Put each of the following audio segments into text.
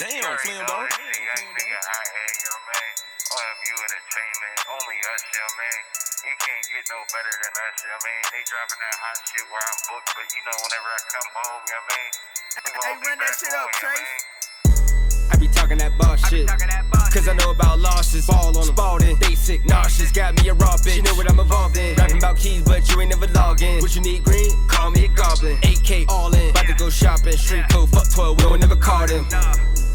Damn, Slim dog. OMU Entertainment, only us, yeah, man. It can't get no better than us, yeah, man. They dropping that hot shit where I'm booked, but you know, whenever I come home, yeah, man. we Hey, won't be run that back shit on, up, Trace. I be talking that boss shit. Cause I know about losses. Ball on Spalding. Basic, nauseous. Got me a raw bitch. You know what I'm involved in. Rapping about keys, but you ain't never logged in. What you need, green? Call me a goblin. AK all in. About to go shopping. Street code, fuck 12. We don't never call them.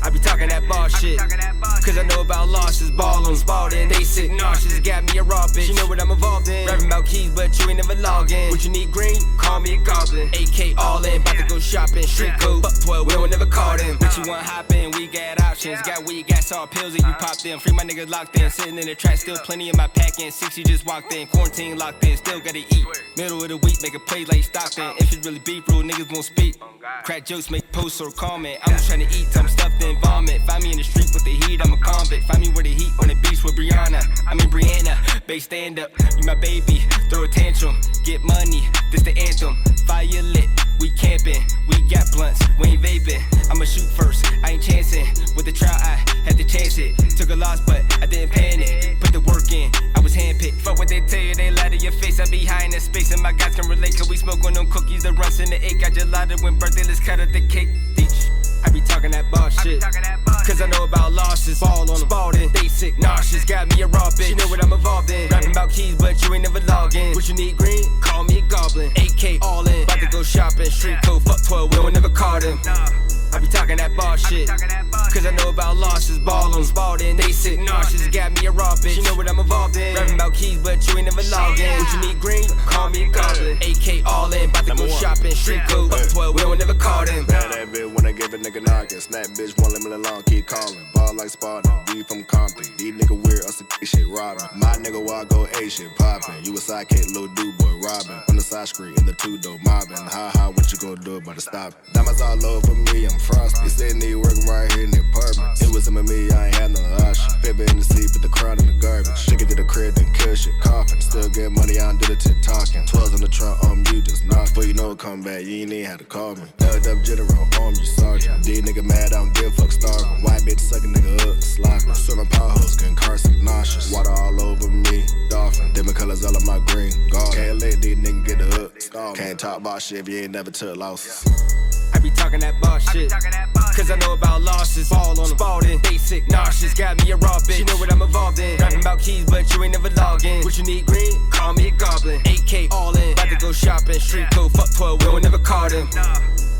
I be talking that boss shit. Cause I know about losses. Ball on Spalding. Basic, nauseous. Got me a raw bitch. You know what I'm involved in. Rapping about keys, but you ain't never logged in. What you need, green? Call me a goblin. AK all in. About to go shopping. Street code, fuck 12. We don't never call them. What you want hopping? We got options. Got weed, got salt pills, and you pop them. Free my niggas locked in. Sitting in the track, still plenty in my pack. And 60 just walked in. Quarantine locked in. Still gotta eat. Middle of the week, make a play like Stockton. If it really beef, real niggas won't speak. Crack jokes make posts or comment. I'm just trying to eat, I'm stuffed in vomit. Find me in the street with the heat, I'm a convict. Find me where the heat on the beach with Brianna. I mean Brianna, base stand up. You my baby, throw a tantrum. Get money, this the anthem. Fire lit, we camping. We got blunts, we ain't vaping. I'ma shoot first, I ain't chancing. With the trial, I had to chance it. Took a loss, but I didn't panic. Put the work in, I was handpicked. Fuck what they tell you, they lie to your face. I be high in the space, and my guys can relate. Cause we smoke on them cookies the runs in the egg. Got gelato when birthday, let's cut out the cake. I be talking that boss shit. Cause I know about losses. Ball on Spalding. Basic, nauseous. Got me a raw bitch. You know what I'm involved in. Rapping about keys, but you ain't never in. What you need, green? Call me a goblin. AK all in. About to go shopping. Street code, fuck 12. We don't never call them. I be talking that boss shit. Cause I know about losses. Ball on Spalding. Basic, nauseous. Got me a raw bitch. You know what I'm involved in. Rapping about keys, but you ain't never logged in. What you need, green? Call me a goblin. AK all in. About to go shopping. Street code, street, in the two door mobbing. Ha ha, what you gonna do about it? Stop it. Diamonds all over me, I'm frosty. They said they working right here in the apartment. It was him and me, I ain't had no option. Paper in the seat, put the crown in the garbage. Take it to the crib, then kill shit, coughing. Still get money, I don't do the tip talking. 12s on the trunk, knock. Before you know it come back, you ain't even had to call me. Dubbed up general, arm you sergeant. These nigga mad, I don't give a fuck, starving. White bitch sucking nigga up, slopping. Serving potholes, getting carsick, nauseous. Water all over me, dolphin. Different colors all of my green, garden. Can't let these niggas get the hook. Can't talk about shit if you ain't never took losses. I be talking that boss shit. Cause I know about losses. Ball on Spalding. Basic, nauseous. Got me a raw bitch. You know what I'm involved in. Rapping about keys, but you ain't never logged in. What you need, green? Call me a goblin. AK all in. About to go shopping. Street code, fuck 12. We don't never call them.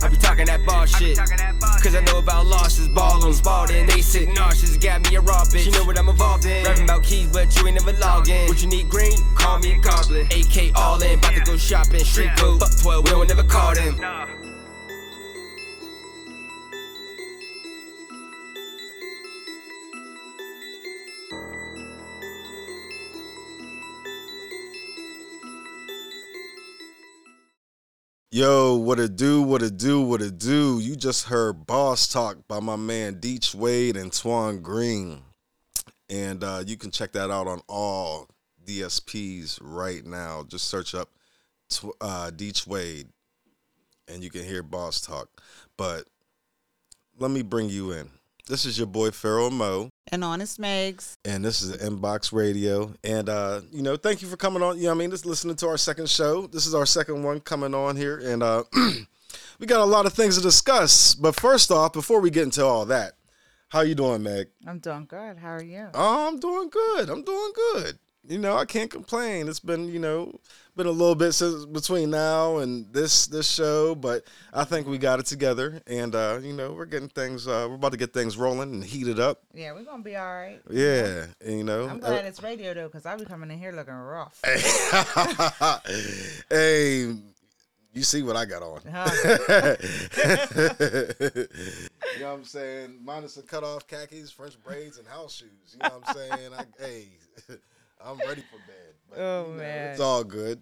I be talking that boss shit. Cause I know about losses. Ball on Spalding. Basic, nauseous. Got me a raw bitch. You know what I'm involved in. Rapping about keys, but you ain't never logged in. What you need, green? Call me a goblin. AK all in. About to go shopping. Street code, fuck 12. We don't never call them. Yo, what it do, what it do, what it do. You just heard Boss Talk by my man Deech Wade and Twan Green. And uh, you can check that out on all DSPs right now. Just search up Tw- uh, Deech Wade and you can hear Boss Talk. But let me bring you in. This is your boy Pharaoh Mo. And Honest Megs. and this is Inbox Radio. And uh, you know, thank you for coming on. You know, I mean, just listening to our second show. This is our second one coming on here, and uh, we got a lot of things to discuss. But first off, before we get into all that, how you doing, Meg? I'm doing good. How are you? Oh, I'm doing good. I'm doing good. You know, I can't complain. It's been, you know, been a little bit since between now and this this show, but I think we got it together, and uh, you know, we're getting things. Uh, we're about to get things rolling and heated up. Yeah, we're gonna be all right. Yeah, and, you know. I'm glad it's radio though, cause I'll be coming in here looking rough. hey, you see what I got on. Huh? you know what I'm saying? Minus the cut off khakis, French braids, and house shoes. You know what I'm saying? I, hey, I'm ready for bed. But, Oh, you know, man. It's all good.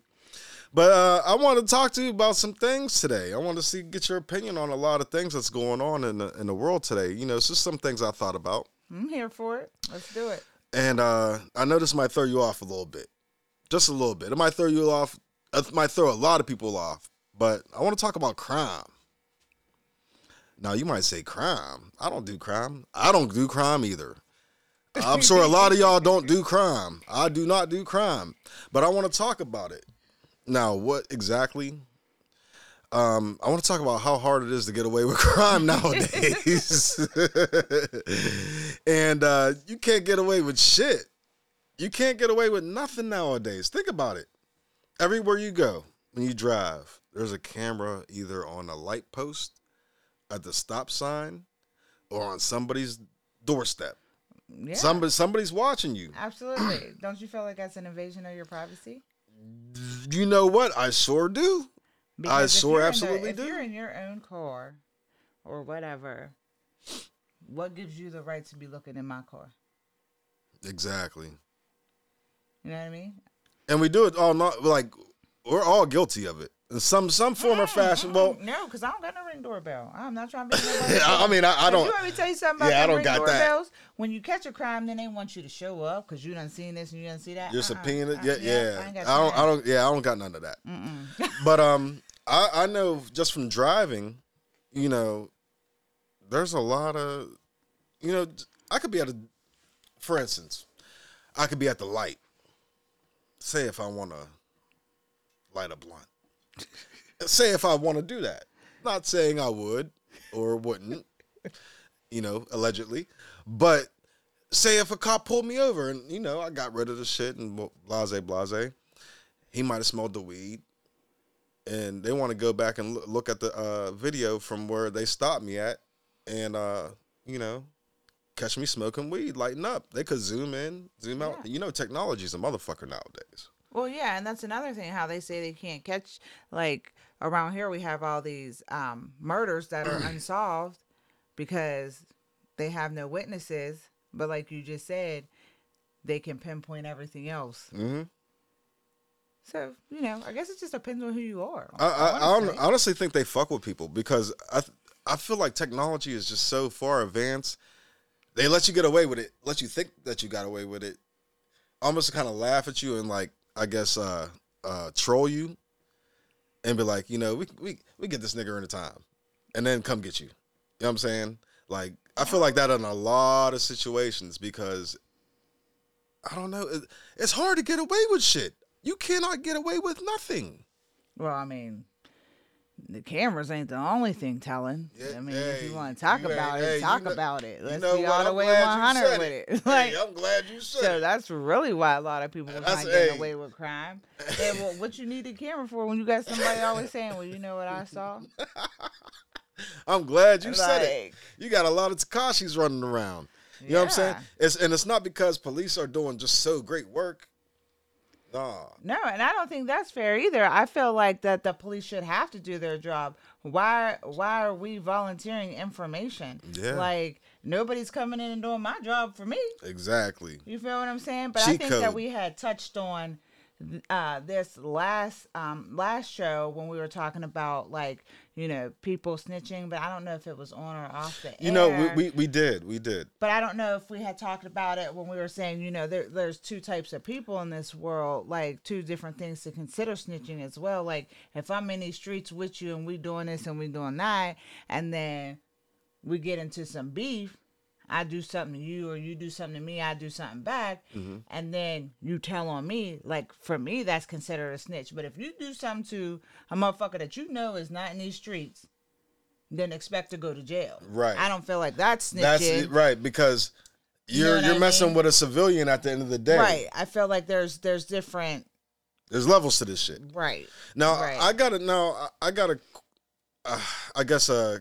But uh, I want to talk to you about some things today. I want to see get your opinion on a lot of things that's going on in the in the world today. You know, it's just some things I thought about, I'm here for it. Let's do it. and uh, I know this might throw you off a little bit, just a little bit. It might throw you off. It might throw a lot of people off. But I want to talk about crime. Now you might say crime. I don't do crime. I don't do crime either. I'm sure a lot of y'all don't do crime. I do not do crime, but I want to talk about it. Now, what exactly? Um, I want to talk about how hard it is to get away with crime nowadays, and uh, you can't get away with shit. You can't get away with nothing nowadays. Think about it. Everywhere you go, when you drive, there's a camera either on a light post, at the stop sign, or on somebody's doorstep. Yeah. Somebody, somebody's watching you. Absolutely. Don't you feel like that's an invasion of your privacy? You know what? I sure do. I sure you're the- absolutely if do. you're in your own car or whatever, what gives you the right to be looking in my car? Exactly. You know what I mean? And we do it all not like we're all guilty of it some some form or fashion. Well, no, because I don't got no ring doorbell. I'm not trying to be. I I mean, I, I don't. You want me to tell you something about Yeah, I don't ring got that. doorbells? When you catch a crime, then they want you to show up because you done seen this and you done see that. You're Uh-uh. subpoenaed. Uh, Yeah, yeah. I, ain't got I don't. I don't. Yeah, I don't got none of that. but um, I I know just from driving, you know, there's a lot of, you know, I could be at a, for instance, I could be at the light. Say if I want to light a blunt. Say if I want to do that. Not saying I would or wouldn't, you know, allegedly, but say if a cop pulled me over and you know I got rid of the shit and blase blase, he might have smelled the weed, and they want to go back and look at the uh, video from where they stopped me at, and uh, you know, catch me smoking weed, lighting up. They could zoom in, zoom out. Yeah. You know, technology's a motherfucker nowadays. Well, yeah, and that's another thing how they say they can't catch. Like around here, we have all these um, murders that are unsolved because they have no witnesses. But like you just said, they can pinpoint everything else. hmm So you know, I guess it just depends on who you are. I, I, I honestly. honestly think they fuck with people because I I feel like technology is just so far advanced. They let you get away with it, let you think that you got away with it, almost kind of laugh at you and like I guess uh uh troll you, and be like, you know, we we we get this nigga in a time, and then come get you. You know what I'm saying? Like I feel like that in a lot of situations because I don't know, it, it's hard to get away with shit. You cannot get away with nothing. Well, I mean, the cameras ain't the only thing telling. Yeah, I mean, if you want to talk you about it, hey, you talk know- about it. Let's know be what? all the I'm way glad you 100 with it. it. like, hey, I'm glad you said so it. that's really why a lot of people are not getting hey. away with crime. and well, what you need a camera for when you got somebody always saying, "Well, you know what I saw." I'm glad you said it. You got a lot of Tekashis running around. You know what I'm saying? It's and it's not because police are doing just so great work. Nah. No, and I don't think that's fair either. I feel like that the police should have to do their job. Why why are we volunteering information? Yeah. Like nobody's coming in and doing my job for me. Exactly. You feel what I'm saying? But I think that we had touched on uh this last um last show when we were talking about like, you know, people snitching, but I don't know if it was on or off the You know, we, we we did. We did. But I don't know if we had talked about it when we were saying, you know, there, there's two types of people in this world, like two different things to consider snitching as well. Like if I'm in these streets with you and we doing this and we doing that, and then we get into some beef, I do something to you or you do something to me, I do something back, and then you tell on me. Like for me, that's considered a snitch. But if you do something to a motherfucker that you know is not in these streets, then expect to go to jail. Right. I don't feel like that's snitching. That's it, right because You know you're you're I messing mean? with a civilian at the end of the day. Right. I feel like there's there's different There's levels to this shit. right. Now Right. I gotta now I, I gotta uh, I guess uh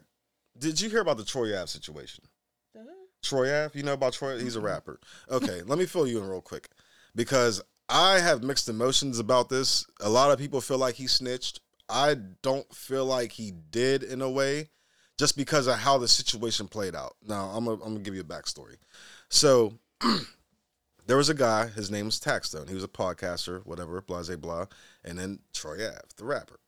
did you hear about the Troy Ave situation? Troy Ave, you know about Troy? He's a rapper. Okay, let me fill you in real quick because I have mixed emotions about this. A lot of people feel like he snitched. I don't feel like he did in a way, just because of how the situation played out. Now I'm gonna, I'm gonna give you a backstory. So there was a guy. His name was Taxstone. He was a podcaster, whatever, blah blah blah. And then Troy Ave, the rapper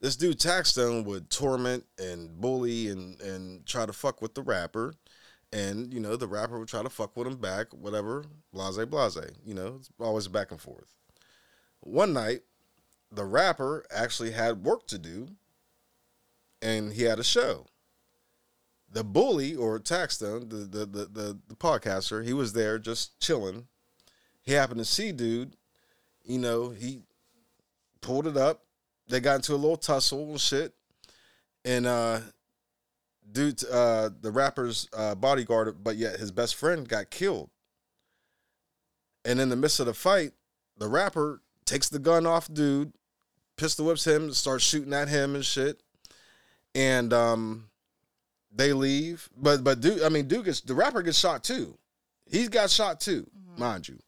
this dude Taxstone would torment and bully and and try to fuck with the rapper, and you know the rapper would try to fuck with him back, whatever, blase blase. You know, it's always back and forth. One night, the rapper actually had work to do, and he had a show, the bully or Taxstone, the, the the the the podcaster, he was there just chilling. He happened to see dude, you know, he pulled it up. They got into a little tussle and shit. And uh dude uh the rapper's uh bodyguard, but yet his best friend got killed. And in the midst of the fight, the rapper takes the gun off dude, pistol whips him, starts shooting at him and shit. And um they leave. But but Duke, I mean dude gets the rapper gets shot too. He's got shot too, mind you.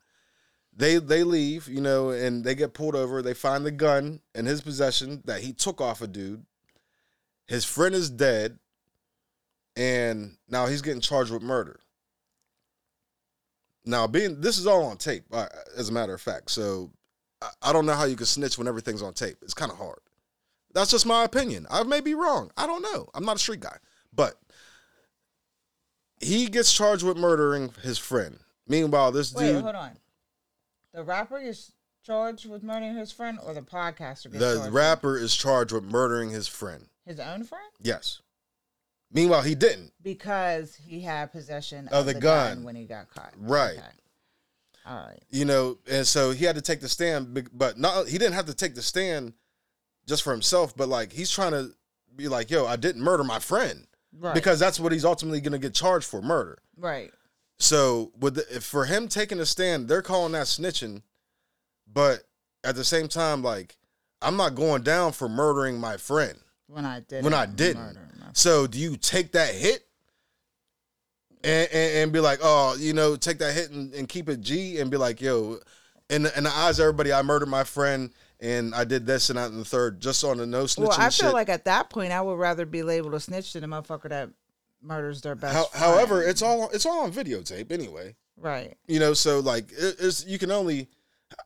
They they leave, you know, and they get pulled over. They find the gun in his possession that he took off a dude. His friend is dead, and now he's getting charged with murder. Now, being this is all on tape, uh, as a matter of fact. So I, I don't know how you can snitch when everything's on tape. It's kind of hard. That's just my opinion. I may be wrong. I don't know. I'm not a street guy, but he gets charged with murdering his friend. Meanwhile, this Wait, dude, hold on. The rapper is charged with murdering his friend, or the podcaster the charged with- rapper, is charged with murdering his friend. his own friend Yes. Meanwhile, he didn't. because he had possession Of of, the the, gun. gun. when he got caught. Right. Okay. All right. you know, and so he had to take the stand, but not he didn't have to take the stand just for himself, but like he's trying to be like, yo, I didn't murder my friend Right. because that's what he's ultimately going to get charged for murder. right. So with the, if for him taking a stand, they're calling that snitching, but at the same time, like I'm not going down for murdering my friend When I did. when I didn't. So do you take that hit? And, and, and be like, oh, you know, take that hit and, and keep it G and be like, yo, in the, in the eyes of everybody, I murdered my friend and I did this and that and the third just on the no snitching Well, I shit. feel like at that point, I would rather be labeled a snitch than a motherfucker that murders their best. How, friend. however, it's all it's all on videotape anyway. right. You know, so like it, it's you can only,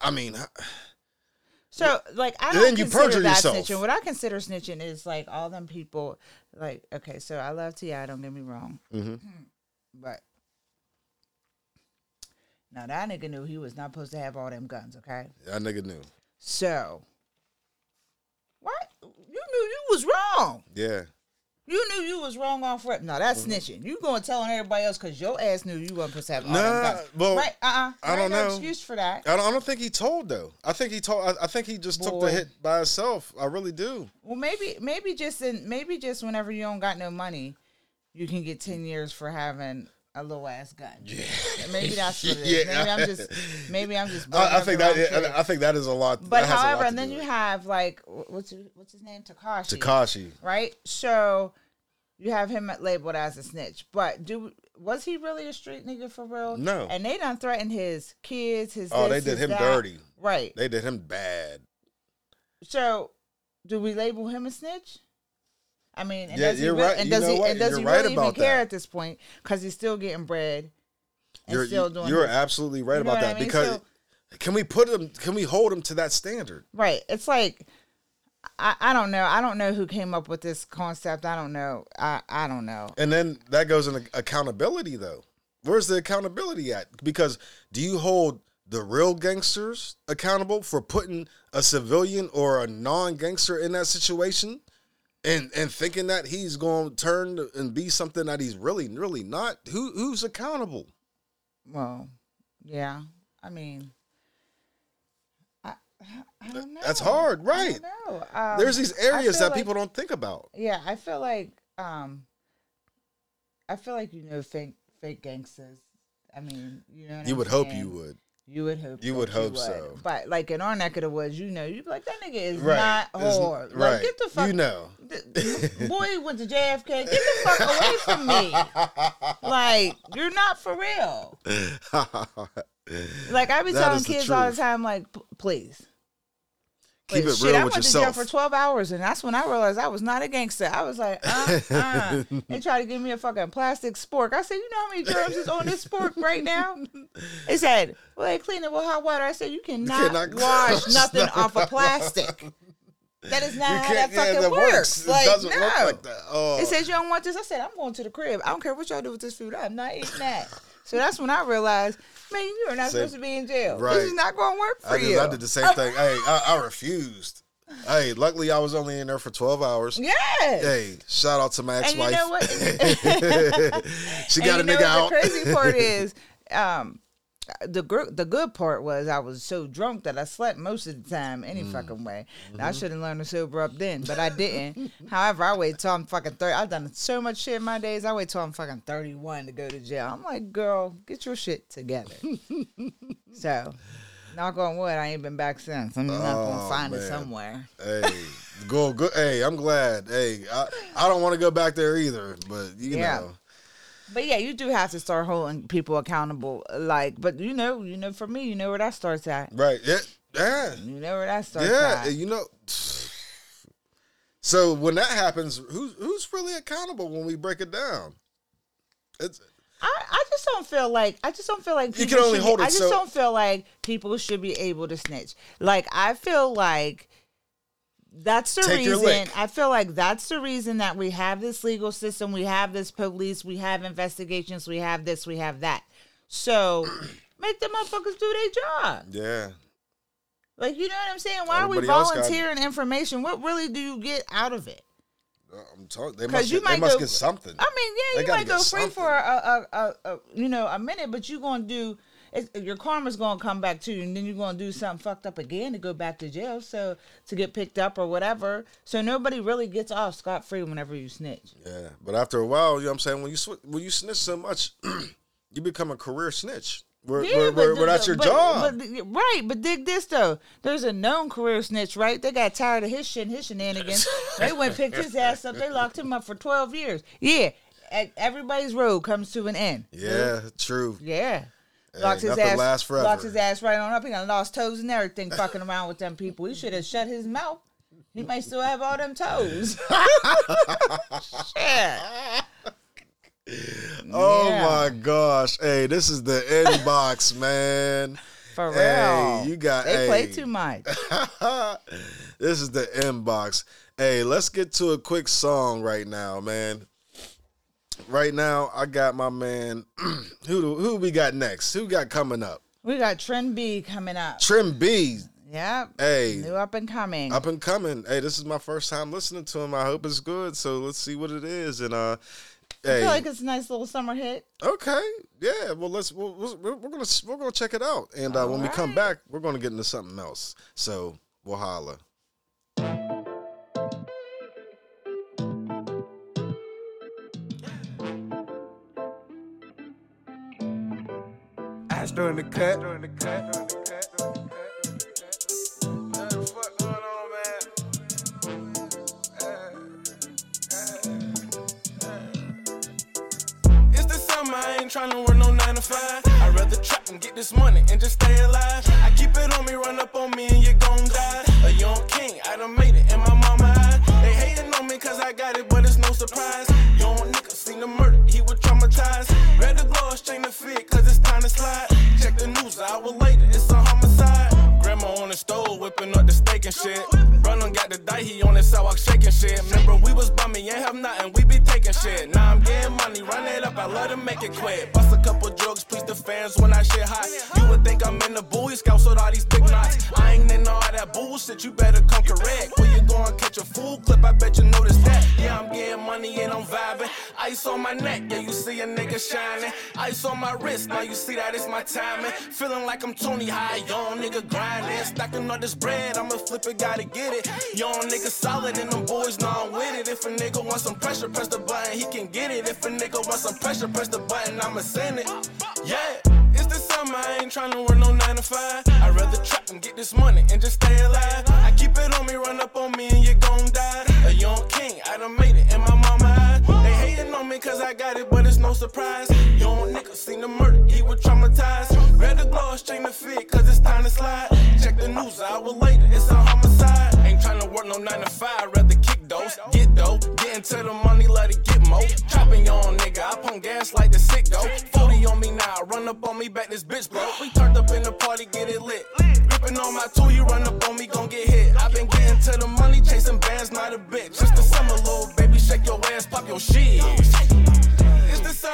I mean, So, like, I don't consider that yourself. snitching. What I consider snitching is like all them people. Like, okay, so I love Ti. Don't get me wrong, Mhm. but now that nigga knew he was not supposed to have all them guns. Okay, that nigga knew. so what? You knew you was wrong. Yeah, You knew you was wrong off rip. No, that's snitching. You going telling everybody else because your ass knew you wasn't supposed to have Nah, well, right? Uh uh I don't no know. excuse for that. I don't, I don't think he told though. I think he told. I, I think he just took the hit by himself. I really do. Well, maybe maybe just in maybe just whenever you don't got no money, you can get ten years for having a little ass gun. Yeah, maybe that's what it is. Yeah. Maybe I'm just maybe I'm just. I, I think that. kid. I think that is a lot. But has lot however, and then you it. have like what's his, what's his name, Tekashi. Tekashi. right? So you have him labeled as a snitch. But do was he really a street nigga for real? No. And they done threatened his kids, his Oh, they did him that. dirty. Right. They did him bad. So do we label him a snitch? I mean, and Yeah, does he you're really, right. and You does know he and does he right really even care that. at this point? Because he's still getting bread and You're still doing. you're absolutely right You know about what I that mean? because So- can we put him? Can we hold him to that standard? Right. It's like I, I don't know. I don't know who came up with this concept. I don't know. I, I don't know. And then that goes into accountability though. Where's the accountability at? Because do you hold the real gangsters accountable for putting a civilian or a non-gangster in that situation and and thinking that he's going to turn and be something that he's really really not? Who who's accountable? Well, yeah. I mean, I, I don't know. That's hard, I right. don't know. Um, There's these areas that like- people don't think about. Yeah, I feel like um, I feel like you know fake fake gangsters. I mean, you know. You I'm would hope you would. You would hope. You would hope so. But like in our neck of the woods, you know, you'd be like, that nigga is Right. not It's- hard. right. Like, get the fuck. You know. The- boy went to JFK. Get the fuck away from me. Like you're not for real. Like I be That telling kids all the time, like, please. Keep it Shit, real I went to jail for twelve hours, and that's when I realized I was not a gangster. I was like, uh, uh. they tried to give me a fucking plastic spork. I said, you know how many germs is on this spork right now? They said, well, they clean it with hot water. I said, you cannot, cannot wash nothing nothing. off of plastic. That is not how that fucking Yeah, that works. works. Like, it doesn't no. like that. Oh. It says you don't want this. I said I'm going to the crib. I don't care what y'all do with this food. I'm not eating that. So that's when I realized, man, you are not Same- supposed to be in jail. Right. This is not going to work for I did, you. I did the same thing. Hey, I, I refused. Hey, luckily I was only in there for 12 hours. Yes. Hey, shout out to my ex-wife. you know she got and a you nigga know out. the crazy part is, um, the gr- the good part was I was so drunk that I slept most of the time any Mm. fucking way. Mm-hmm. I should have learned to sober up then, but I didn't. However, I wait till I'm fucking thirty. I've done so much shit in my days. I wait till I'm fucking thirty one to go to jail. I'm like, girl, get your shit together. so, knock on wood, I ain't been back since. I'm not Oh, gonna find it somewhere. Hey, go, go. Hey, I'm glad. Hey, I, I don't want to go back there either, but you Yeah. know. But yeah, you do have to start holding people accountable. Like, but you know, you know, for me, you know where that starts at. Right. Yeah. Yeah. You know where that starts Yeah. at. You know. So when that happens, who's who's really accountable when we break it down? It's I, I just don't feel like I just don't feel like You people can only should hold be, it I just so- don't feel like people should be able to snitch. Like I feel like that's the Take reason. I feel like that's the reason that we have this legal system, we have this police, we have investigations, we have this, we have that. So make the motherfuckers do their job. yeah. Like you know what I'm saying? Why are we else got- volunteering information? What really do you get out of it? Uh, I'm talking. They must. you Get, they might must go- get something. I mean, yeah, They you might go free something. for a, a, a, a you know a minute, but you gonna do your karma's gonna come back to you, and then you're gonna do something fucked up again to go back to jail, so to get picked up or whatever. So nobody really gets off scot free whenever you snitch. Yeah, but after a while, you know what I'm saying? When you sw- when you snitch so much, you become a career snitch. Where, Yeah, where, but where, the- where that's the- your but- job. but- right, but dig this though. There's a known career snitch, right? They got tired of his shit and his shenanigans. they went picked his ass up. They locked him up for 12 years. Yeah, everybody's road comes to an end. yeah, true. Yeah. Locks his ass. lasts forever. Locks his ass right on up. He got lost toes and everything, fucking around with them people. He should have shut his mouth. He may still have all them toes. Shit. Oh Yeah. my gosh! Hey, this is the inbox, man. For real. Hey, you got- They play too much. this is the inbox. Hey, let's get to a quick song right now, man. Right now, I got my man. who do, who we got next? Who got coming up? We got Trend B coming up. Trend B, Yep. Hey. New up and coming. up and coming. Hey, this is my first time listening to him. I hope it's good. So let's see what it is. And uh, I hey, feel like it's a nice little summer hit. okay, yeah. Well, let's we're, we're gonna we're gonna check it out. And uh, when we come back, we're gonna get into something else. So we'll holla. In the cut. Doing the cut, doin' the cut, doing the cut. It's the summer, I ain't tryna work no 9 to 5. I'd rather trap and get this money and just stay alive. I keep it on me, run up on me, and you gon' die. A young king, I done made it in my mama eye. They hating on me cause I got it, but it's no surprise. Shit. Now I'm getting money, run it up, I love to make it quick. Bust a couple drugs, please the fans when I shit hot. You would think I'm in the Boy Scouts with all these big knots. I ain't in all that bullshit, you better bet you notice that. Yeah, I'm getting money and I'm vibing. Ice on my neck, yeah, you see a nigga shining. Ice on my wrist, now you see that it's my timing. Feeling like I'm Tony High, young nigga grinding. Stacking all this bread, I'ma flip it, gotta get it. Young nigga solid and them boys know I'm with it. If a nigga wants some pressure, press the button, he can get it. If a nigga wants some pressure, press the button, I'ma send it. Yeah. It's the summer, I ain't tryna work no 9 to 5. I'd rather trap and get this money and just stay alive. I keep it on me, run up on me, I got it, but it's no surprise. Young nigga seen the murder, he was traumatized. Read the gloss, change the fit, cause it's time to slide. Check the news, an hour later, it's a homicide. Ain't tryna work no 9 to 5, rather kick those, get dough. Get into the money, let it get more. Chopping young nigga, I pump gas like the sick go. 40 on me now, run up on me, back this bitch, bro. We turned up in the party, get it lit. Gripping on my tool, you run up on me, gon' get hit. i been getting to the money, chasing bands, not a bitch. Just the summer, little baby, shake your ass, pop your shit.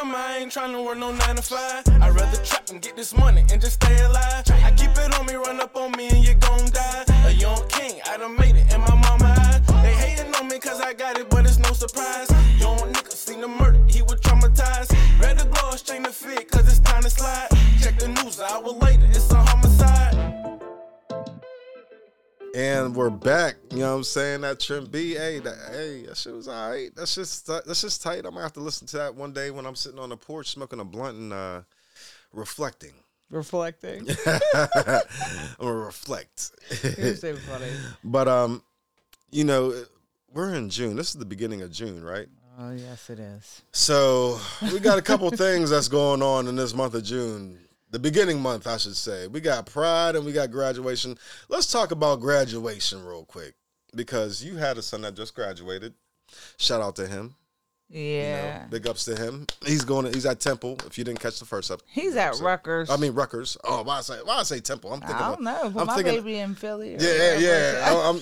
I ain't tryna work no 9 to 5. I'd rather trap and get this money and just stay alive. I keep it on me, run up on me, and you gon' die. A young king, I done made it in my mama eyes. They hating on me cause I got it, but it's no surprise. Young nigga seen the murder, he was traumatized. Read the glow, exchange the fit, cause it's time to slide. Check the news, an hour later, And we're back. You know what I'm saying? That trim B. Hey, that, hey, that shit was all right. That's just that's just tight. I'm gonna have to listen to that one day when I'm sitting on the porch smoking a blunt and uh, reflecting. Reflecting. I'm gonna reflect. You're so funny. but um, you know, we're in June. This is the beginning of June, right? Oh yes, it is. So we got a couple things that's going on in this month of June. The beginning month, I should say. We got Pride and we got graduation. Let's talk about graduation real quick because you had a son that just graduated. Shout out to him. You know, Yeah. big ups to him. He's going. To, he's at Temple. If you didn't catch the first up, He's at episode. Rutgers. I mean Rutgers. Oh, why I say why I say Temple? I'm thinking. I of, don't know. I'm my thinking. baby in Philly. or Yeah, yeah. I, I'm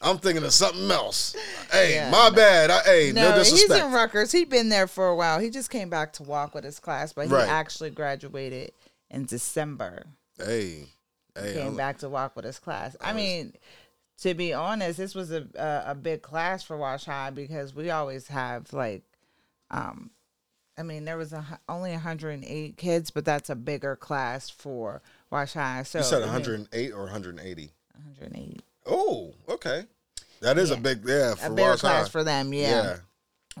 I'm thinking of something else. Hey, Yeah. my bad. I, hey, no, No, he's in Rutgers. He'd been there for a while. He just came back to walk with his class, but he Right. actually graduated in December. hey, hey. Came I'm- back to walk with his class. I mean, to be honest, this was a a, a big class for Wash High because we always have like, um, I mean, there was a, only 108 kids, but that's a bigger class for Wash High. So You said I mean, 108 or 180? 108. Oh, okay. That is a big yeah for A bigger Wash class High. for them, yeah. Yeah.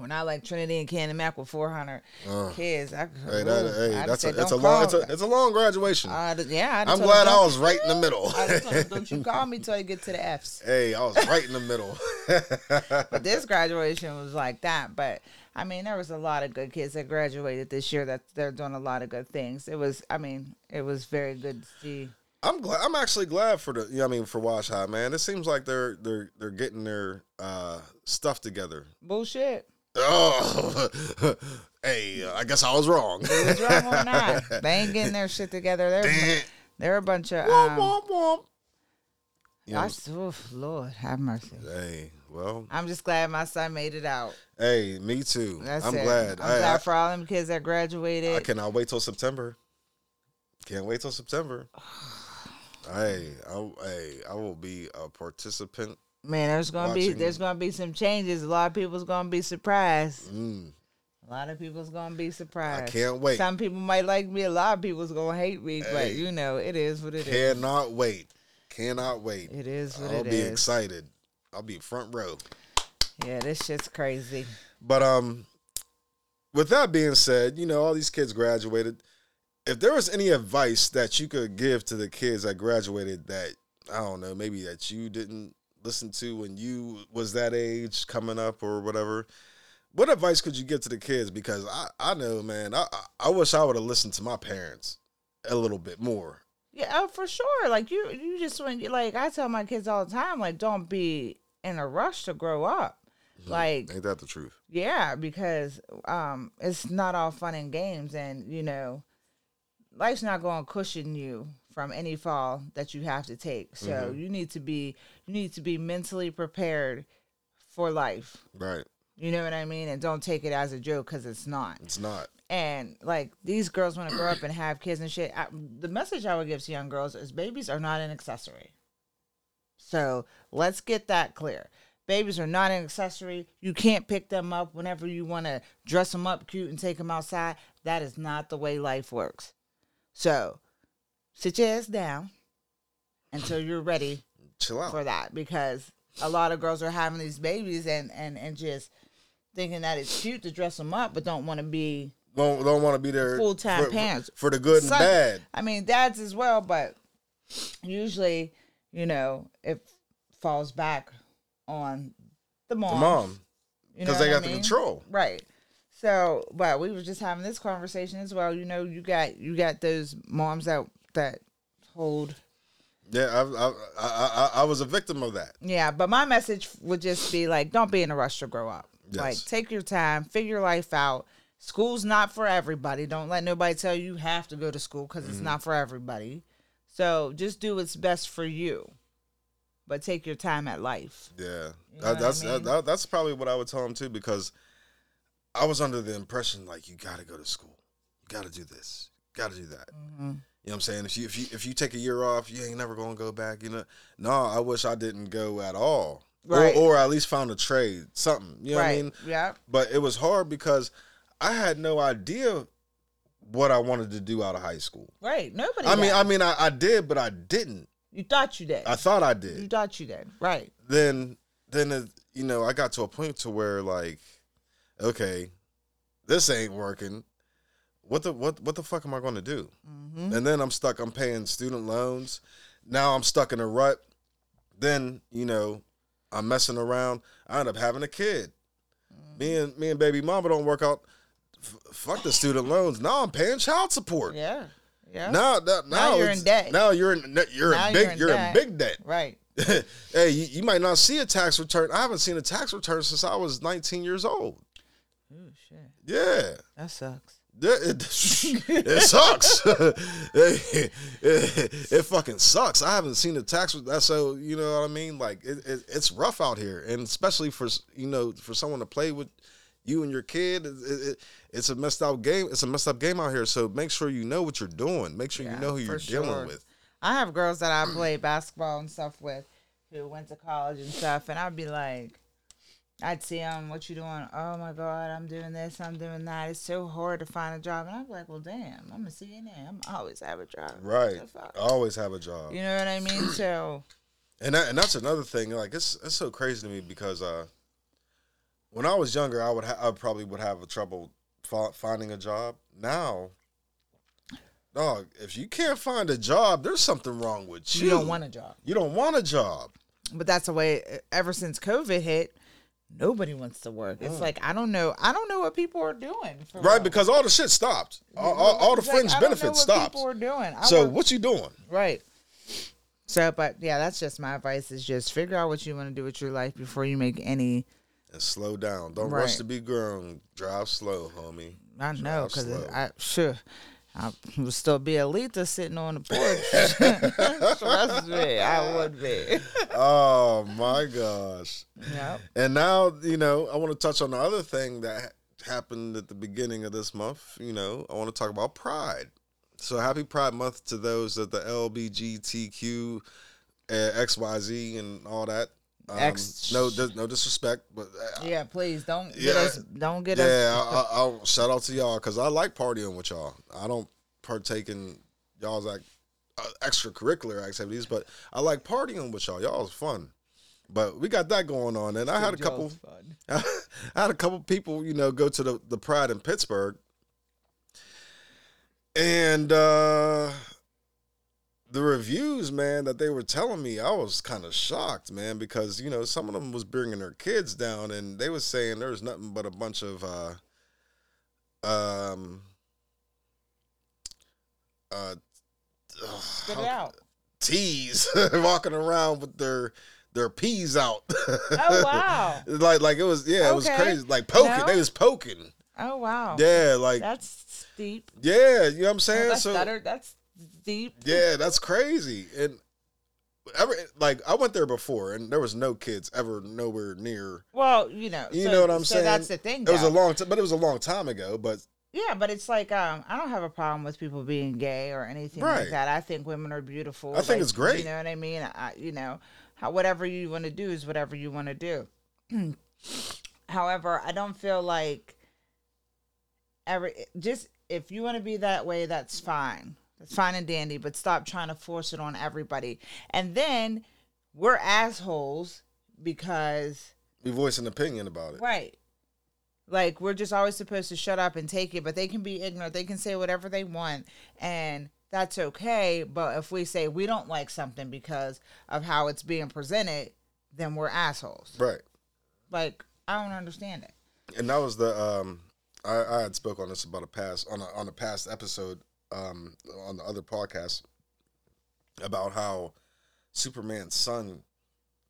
When I like Trinity and Canon-Mac with 400 kids, I, Hey, that, ooh, hey, that's a say, it's a long it's a it's a long graduation. I'd- yeah, I'd I'm glad I was right in the middle. I'd told don't you call me till I get to the F's. hey, I was right in the middle. But this graduation was like that. But I mean, there was a lot of good kids that graduated this year. That they're doing a lot of good things. It was, I mean, it was very good to see. I'm glad. I'm actually glad for the. You know, I mean, for Wash High, man. It seems like they're they're they're getting their uh, stuff together. Bullshit. Oh, hey, I guess I was wrong. What's wrong or not? They ain't getting their shit together. They're Damn. they're a bunch of. Womp, Um, womp, womp. You know, I, oof, Lord have mercy. hey, well, I'm just glad my son made it out. hey, me too. That's I'm it. glad. I'm I, glad I, for all them kids that graduated. I cannot wait till September. Can't wait till September. hey, I, hey, I will be a participant. Man, there's gonna be there's gonna be some changes. A lot of people's gonna be surprised. Mm, A lot of people's gonna be surprised. I can't wait. Some people might like me. A lot of people's gonna hate me. But you know, it is what it is. cannot wait. Cannot wait. It is what I'll it be is. excited. I'll be front row. Yeah, this shit's crazy. But um, with that being said, you know all these kids graduated. If there was any advice that you could give to the kids that graduated that I don't know, maybe that you didn't listen to when you was that age coming up or whatever, what advice could you give to the kids? Because I I know, man, I I- wish I would have listened to my parents a little bit more. Yeah, oh, for sure. Like you, you just when like I tell my kids all the time, like don't be in a rush to grow up. Like Ain't that the truth? Yeah, because um, it's not all fun and games, and you know, life's not going to cushion you from any fall that you have to take. So mm-hmm. you need to be you need to be mentally prepared for life. Right. You know what I mean? And don't take it as a joke because it's not. It's not. And like these girls want to grow up and have kids and shit. I, the message I would give to young girls is babies are not an accessory. So let's get that clear. Babies are not an accessory. You can't pick them up whenever you want to dress them up cute and take them outside. That is not the way life works. So sit your ass down until you're ready Chill out. for that because a lot of girls are having these babies and and and just thinking that it's cute to dress them up but don't want to be Don't don't want to be there Full-time for- parents. for the good and Some- bad. I mean, dads as well, but usually, you know, it falls back on the mom. The mom. you know they what I got the control. right? So, but we were just having this conversation as well. You know, you got you got those moms that that hold. Yeah, I, I, I, I, was a victim of that. Yeah, but my message would just be like, don't be in a rush to grow up. Like, take your time, figure life out. School's not for everybody. Don't let nobody tell you you have to go to school because Mm-hmm. it's not for everybody. So just do what's best for you, but take your time at life. Yeah, You know that, what I that's mean? that, that's probably what I would tell him too because I was under the impression like you got to go to school, you got to do this, got to do that. Mm-hmm. You know what I'm saying? If you if you if you take a year off, you ain't never gonna go back. You know? No, I wish I didn't go at all. Right. or, or at least found a trade, something. You know right. what I mean? Yeah. But it was hard because I had no idea what I wanted to do out of high school. Right. Nobody. I mean. I mean, I, I did, but I didn't. you thought you did. I thought I did. you thought you did. Right. Then, then it, you know, I got to a point to where like, okay, this ain't working. What the what what the fuck am I going to do? Mm-hmm. And then I'm stuck. I'm paying student loans. Now I'm stuck in a rut. Then you know, I'm messing around. I end up having a kid. Me and me and baby mama don't work out. F- fuck the student loans. Now I'm paying child support. Yeah. Yeah. Now, now, now, you're in debt. Now you're in you're Now in you're big in you're debt. in big debt. Right. hey, you, you might not see a tax return. I haven't seen a tax return since I was 19 years old. Oh shit. Yeah. That sucks. Yeah, It, it sucks. it, it, it fucking sucks. I haven't seen a tax. That's so you know what I mean. Like it, it, it's rough out here, and especially for you know for someone to play with you and your kid. It, it, it's a messed up game. It's a messed up game out here. So make sure you know what you're doing. Make sure Yeah, you know who you're dealing with. I have girls that I play basketball and stuff with who went to college and stuff, and I'd be like, I'd see them, what you doing? Oh my God, I'm doing this, I'm doing that. It's so hard to find a job. And I'm like, well, damn, I'm a CNA. I'm always have a job. Right. Fuck? Always have a job. You know what I mean? So, And that, and that's another thing. Like it's it's so crazy to me because uh, when I was younger, I would ha- I probably would have a trouble fi- finding a job. Now, dog, if you can't find a job, there's something wrong with you. you don't want a job. You don't want a job. But that's the way, ever since COVID hit, nobody wants to work. It's like, I don't know. I don't know what people are doing. Mm. Right, real. because all the shit stopped. All, all, all the like, fringe know benefits stopped. People are doing. I So work- what you doing? Right. So, but yeah, that's just my advice: is just figure out what you want to do with your life before you make any. And slow down. Don't rush to be grown. Drive slow, homie. I know because. I sure I would still be Alita sitting on the porch. Trust me, I would be. Oh my gosh. Yep. And now, you know, I want to touch on the other thing that happened at the beginning of this month. You know, I want to talk about Pride. So happy Pride Month to those of the LBGTQ, uh, XYZ, and all that. Um, X- no, no disrespect, but uh, Yeah, please don't get Yeah. us. Don't get us. yeah, I, I, I'll shout out to y'all because I like partying with y'all. I don't partake in y'all's like uh, extracurricular activities, but I like partying with y'all. Y'all's fun. But we got that going on, and I had a couple. I had a couple people, you know, go to the, the Pride in Pittsburgh. And uh the reviews, man, that they were telling me, I was kind of shocked, man, because you know some of them was bringing their kids down, and they was saying there was nothing but a bunch of uh, um, uh, Spit it out. tees walking around with their their peas out. Oh wow. like like it was yeah, it was crazy. Like poking, No. they was poking. Oh wow. Yeah, like That's steep. yeah, you know what I'm saying? That's so better. That's deep. yeah, that's crazy. And ever like I went there before, and there was no kids ever nowhere near. Well, you know. You so- know what I'm so saying? That's the thing. It was a long time, but it was a long time ago. But Yeah, but it's like um, I don't have a problem with people being gay or anything Right. like that. I think women are beautiful. I think it's great. You know what I mean? I, you know, how, whatever you want to do is whatever you want to do. However, I don't feel like every just if you want to be that way, that's fine. That's fine and dandy, but stop trying to force it on everybody. And then we're assholes because we voice an opinion about it. Right. Like we're just always supposed to shut up and take it, but they can be ignorant. They can say whatever they want and that's okay, but if we say we don't like something because of how it's being presented, then we're assholes. Right. Like I don't understand it. and that was the um I, I had spoke on this about a past on a on a past episode um on the other podcast about how Superman's son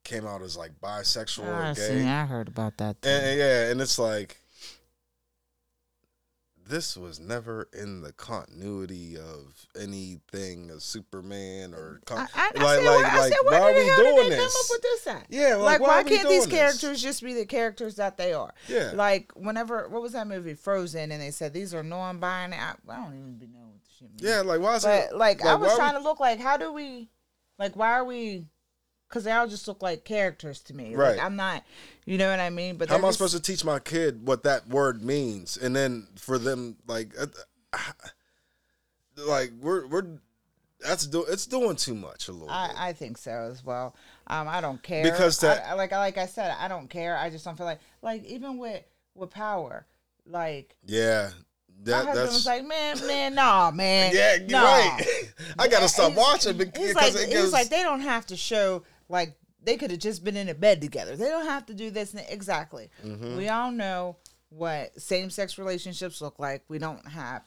came out as like bisexual or gay. I heard about that. And, and yeah, and it's like this was never in the continuity of anything of Superman or con- I, I, I like said, like I like said, where why are we doing they come up this? with this? Yeah, like, like, why why, can't these this? characters just be the characters that they are? Yeah. Like whenever what was that movie Frozen, and they said these are non-binary. I, I don't even know what shit means. Yeah, like why is but it like, I was trying we- to look like how do we, like why are we because they all just look like characters to me. Right. Like, I'm not, you know what I mean? But How am I supposed to teach my kid what that word means, and then for them like, uh, like we're we're that's do it's doing too much a little. I, I think so as well. Um, I don't care Because that- I, I- like like I said, I don't care. I just don't feel like like even with with power, like yeah, my husband that's was like, man, man, nah, man, yeah, you're nah. right. I gotta stop He's- watching because He's like, it goes. like, they don't have to show like they could have just been in a bed together. They don't have to do this. and- Exactly. Mm-hmm. We all know what same sex relationships look like. We don't have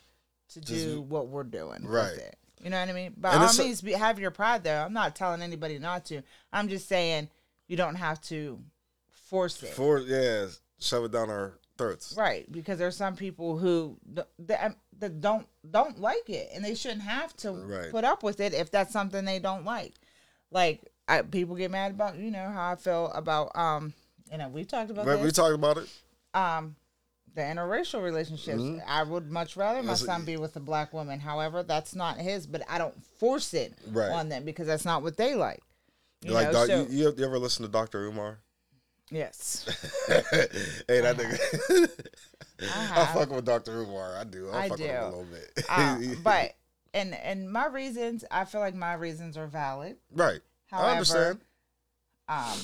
to do what we're doing. Right. With it. You know what I mean? By And all it's a- means, be, have your pride there. I'm not telling anybody not to. I'm just saying you don't have to force it. for yeah, shove it down our Right, because there's some people who th- that, that don't don't like it, and they shouldn't have to Right. put up with it if that's something they don't like. Like I, people get mad about, you know how I feel about um, you know we talked about But we talked about it. um, the interracial relationships. I would much rather my Mm-hmm. Son be with a black woman. However, that's not his, but I don't force it Right. on them because that's not what they like. You like, know, doc, so, you, you, you ever listen to Dr. Umar? Yes, hey, that nigga. I have. fuck with Dr. Umar. I do. I, I fuck with him a little bit. uh, but and and my reasons, I feel like my reasons are valid. right. However, I understand. Um,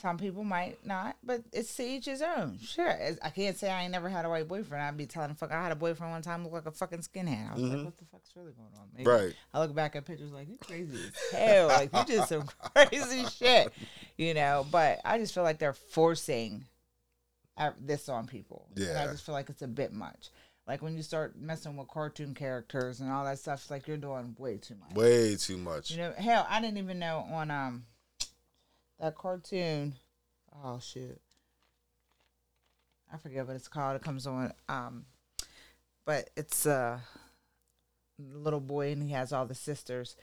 some people might not, but it's to each his own. Sure, it's- I can't say I ain't never had a white boyfriend. I'd be telling the fuck I had a boyfriend one time look like a fucking skinhead. I was like, what the fuck's really going on? Maybe. Mm-hmm. Right. I look back at pictures like you crazy as hell. Like you did some crazy shit, you know. But I just feel like they're forcing this on people. And I just feel like it's a bit much. Like when you start messing with cartoon characters and all that stuff, it's like you're doing way too much. Way too much. You know, hell, I didn't even know on um that cartoon. Oh shoot. I forget what it's called. It comes on um, but it's a little boy and he has all the sisters,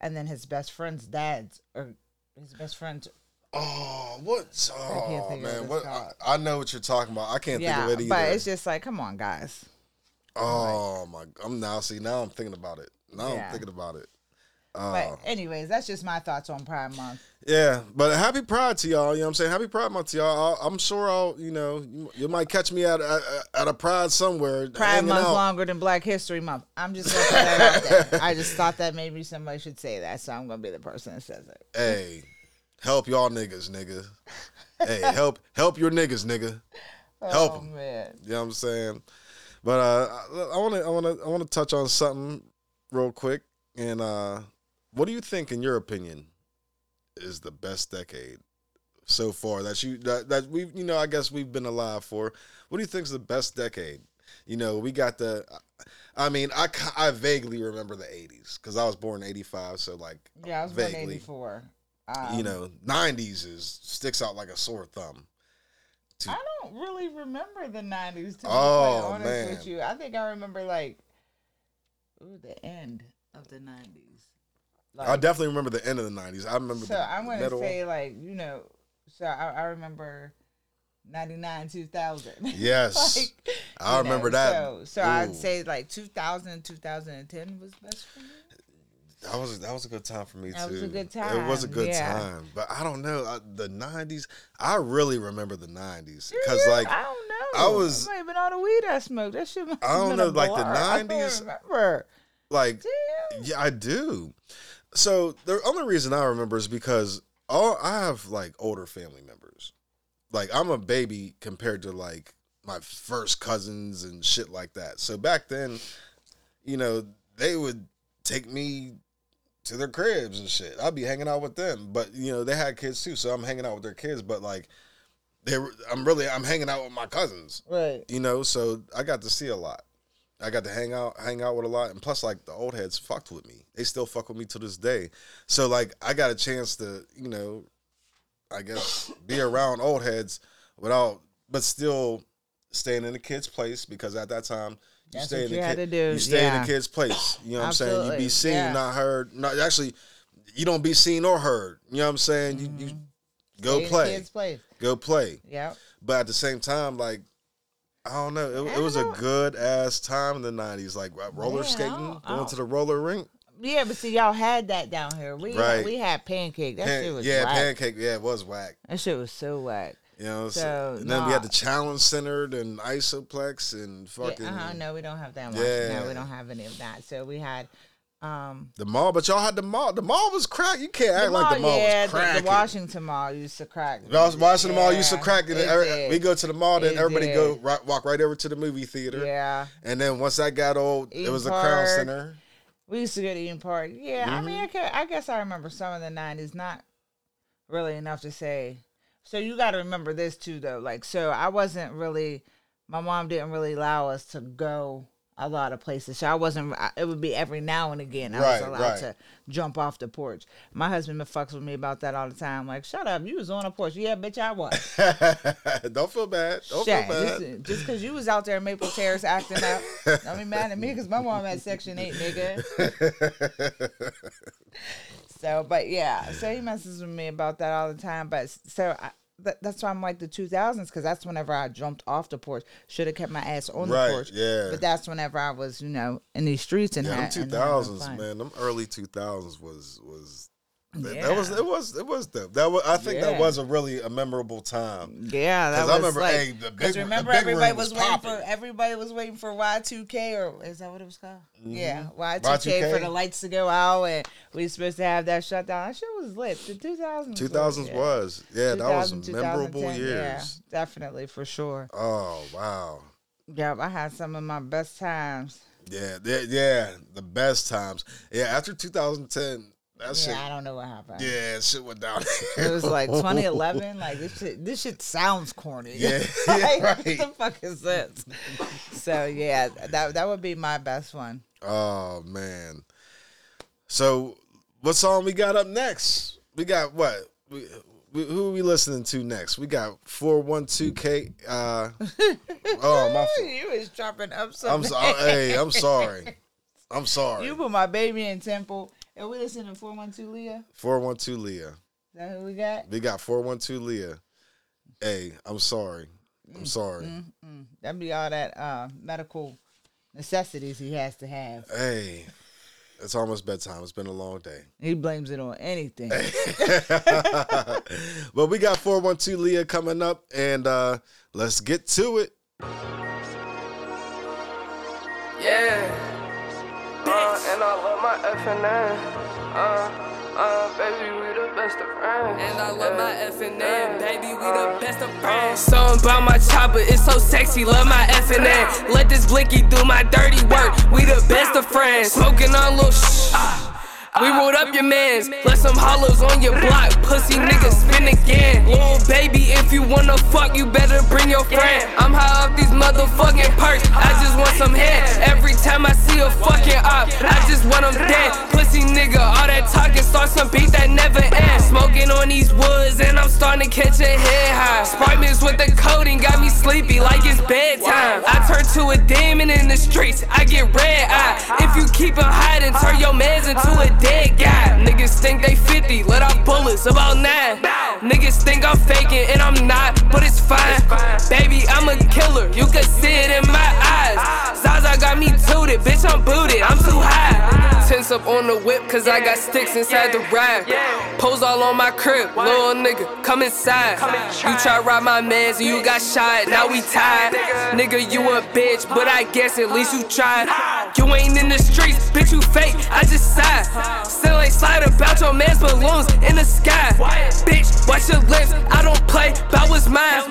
and then his best friend's dads or his best friend's Oh, what? can't Oh, think man. what? I, I know what you're talking about. I can't yeah, think of it either. but it's just like, come on, guys. oh, my. I'm now, see, now I'm thinking about it. Now Yeah. I'm thinking about it. But Oh. anyways, that's just my thoughts on Pride Month. Yeah, but happy Pride to y'all. You know what I'm saying? Happy Pride Month to y'all. I'll, I'm sure I'll, you know, you, you might catch me at, at at a Pride somewhere. Pride Month out. longer than Black History Month. I'm just gonna put that out there. I just thought that maybe somebody should say that, so I'm gonna be the person that says it. Hey, help y'all niggas, nigga. hey, help help your niggas, nigga. Help oh, 'em. man. You know what I'm saying? But uh, I want to I want to I want to touch on something real quick. And uh, what do you think, in your opinion, is the best decade so far that you that that we you know I guess we've been alive for? What do you think is the best decade? You know, we got the. I mean, I, I vaguely remember the '80s because I was born in '85, so like Yeah, I was born Vaguely. '84. Um, you know, '90s is sticks out like a sore thumb. To- I don't really remember the '90s. To be Oh, quite honest man. with you, I think I remember like, ooh, the end of the '90s. Like, I definitely remember the end of the '90s. I remember so I'm gonna middle. say like you know, so I, I remember '99, 2000. Yes. Like, I remember know, that. So, so I'd say like 2000, 2010 was best for me. That was that was a good time for me That too. was a good time. It was a good yeah. time, but I don't know I, the '90s. I really remember the '90s because Yeah, like I don't know. I was- have been all the weed I smoked. That shit. I don't know, like the blur. I don't 90s. remember. like Damn. yeah, I do. So the only reason I remember is because all I have like older family members. Like I'm a baby compared to like my first cousins and shit like that. So back then, you know, they would take me to their cribs and shit. I'd be hanging out with them, but you know, they had kids too, so I'm hanging out with their kids. But like, they were, I'm really I'm hanging out with my cousins, Right. you know. So I got to see a lot. I got to hang out, hang out with a lot, and plus, like the old heads fucked with me. They still fuck with me to this day. So like, I got a chance to, you know, I guess be around old heads without, but still staying in the kid's place because at that time you That's stay in the you had kid, do, you stay in the kid's place. You know what I'm saying? You be seen, yeah. not heard. Not actually, you don't be seen or heard. You know what I'm saying? You you mm-hmm. go Stay in the play, go play. Yeah. But at the same time, like I don't know, it, it was a good ass time in the '90s. Like uh, roller Man, I skating, don't- I going to the roller rink. Yeah, but see, y'all had that down here. We Right. we had pancake. That Pan- shit was yeah, whack. pancake. Yeah, it was whack. That shit was so whack. You know, so, So, and then we had the challenge centered and isoplex and Yeah, fucking uh-huh, no, we don't have that one. Yeah. No, we don't have any of that. So we had um the mall. But y'all had the mall. The mall was crack. You can't act the like the mall, mall yeah, was the- the, Washington Mall used to crack. I was watching the mall used to crack it. it Every- we go to the mall, then It everybody did. go right, walk right over to the movie theater. Yeah. And then once that got old, it Eden was the Crown Center. We used to go to Eden Park. Yeah, I Mm-hmm. mean, I, I guess I remember some of the '90s. Not really enough to say. So you got to remember this too, though. Like, so I wasn't really. My mom didn't really allow us to go a lot of places. So I wasn't. It would be every now and again I Right, was allowed right. to jump off the porch. My husband fucks with me about that all the time. Like, shut up, you was on a porch. Yeah, bitch, I was. Don't feel bad. Don't Shit, feel bad. just- just because you was out there in Maple Terrace acting up, don't be mad at me because my mom had Section 8, nigga. so, but yeah, so he messes with me about that all the time. But so I, that, that's why I'm like the 2000s because that's whenever I jumped off the porch. Should have kept my ass on Right, the porch. yeah. But that's whenever I was, you know, in these streets and Yeah, them had- and having thousands, fun. man. Them early two thousands was was Yeah. that was it was it was the that was I think that was a really a memorable time. Yeah, that was I remember, like, hey, the big- 'cause the remember big everybody was was, waiting for everybody was waiting for Y two K or is that what it was called? Mm-hmm. Yeah, Y two Y2K. For the lights to go out and we were supposed to have that shutdown. That shit was lit. The two thousands. Two thousands was yeah, that was memorable Yeah, years. definitely for sure. Oh wow, Yep, I had some of my best times. yeah, yeah, yeah, the best times. Yeah, after 2010, that shit. Yeah, I don't know what happened. Yeah, shit went down. It was like 2011. Like this shit. This shit sounds corny. Yeah, like, yeah, What the fuck is this? so yeah, that that would be my best one. Oh man. So what song we got up next? We got what? We, we, who are we listening to next? We got 412K. Uh, oh, my. You was chopping up I'm something. sorry. Hey, I'm sorry. I'm sorry. You put my baby in temple. And we listening to 412 Leah. 412 Leah. Is that who we got? We got 412 Leah. Hey, I'm sorry. I'm Mm, sorry. That'd be all that uh, medical necessities he has to have. Hey, it's almost bedtime. It's been a long day. He blames it on anything. but we got 412 Leah coming up, and uh, let's get to it. Yeah. Uh, and I love my FNN. Uh, uh, baby, we the best of friends. And I love my FNN, baby, we the best of friends. Something about my chopper, it's so sexy, love my FNN. Let this blicky do my dirty work, we the best of friends. Smoking on little shh. We ah, rolled up your mans, left some hollows on your block. Pussy niggas spin again. Little baby, if you wanna fuck, you better bring your friend. I'm high off these motherfucking perks, I just want some head. Every time I see a fucking op, I just want them dead. Pussy nigga, all that talking starts some beat that never ends. Smoking on these woods, and I'm starting to catch a head high. Sprite mix with the codeine got me sleepy like it's bedtime. I turn to a demon in the streets, I get red eye. If you keep it hiding, turn your mans into a dead guy. Niggas think they 50, let off bullets about nine. Niggas think I'm faking and I'm not, but it's fine. Baby, I'm a killer, you can see it in my eyes. Zaza got me tooted, bitch, I'm booted, I'm too high. Tense up on the whip, cause I got sticks inside the ride. Pose all on my crib, little nigga, come inside. You try rob my mans and you got shot, now we tied. Nigga, you a bitch, but I guess at least you tried. You ain't in the streets, bitch, you fake, I just sighed. Still ain't slide about your man's balloons in the sky. Bitch, watch your lips, I don't play about what's mine.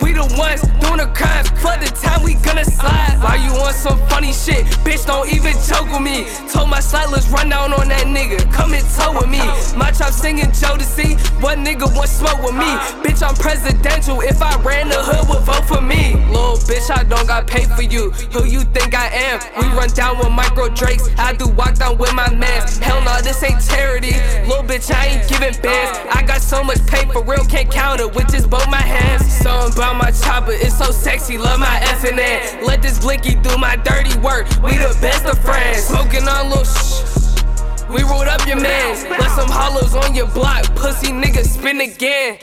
We the ones doing the crimes, for the time we gonna slide. Why you on some funny shit? Bitch, don't even joke with me. Told my slide, let's run down on that nigga. Come and tow with me. My chop singing Jodeci. What nigga want smoke with me? Uh-huh. Bitch, I'm presidential. If I ran the hood, would vote for me. Little bitch, I don't got paid for you. Who you think I am? We run down with micro drakes. I do walk down with my mans. Hell no, this ain't charity. Little bitch, I ain't giving bands. Uh-huh. I got so much pay for real, can't count it with just both my hands. Something about my chopper, it's so sexy, love my FNN. Let this blicky do my dirty work. We the best of friends. Smoking on little shh. We rolled up your mans, left some hollows on your block. Pussy nigga spin again.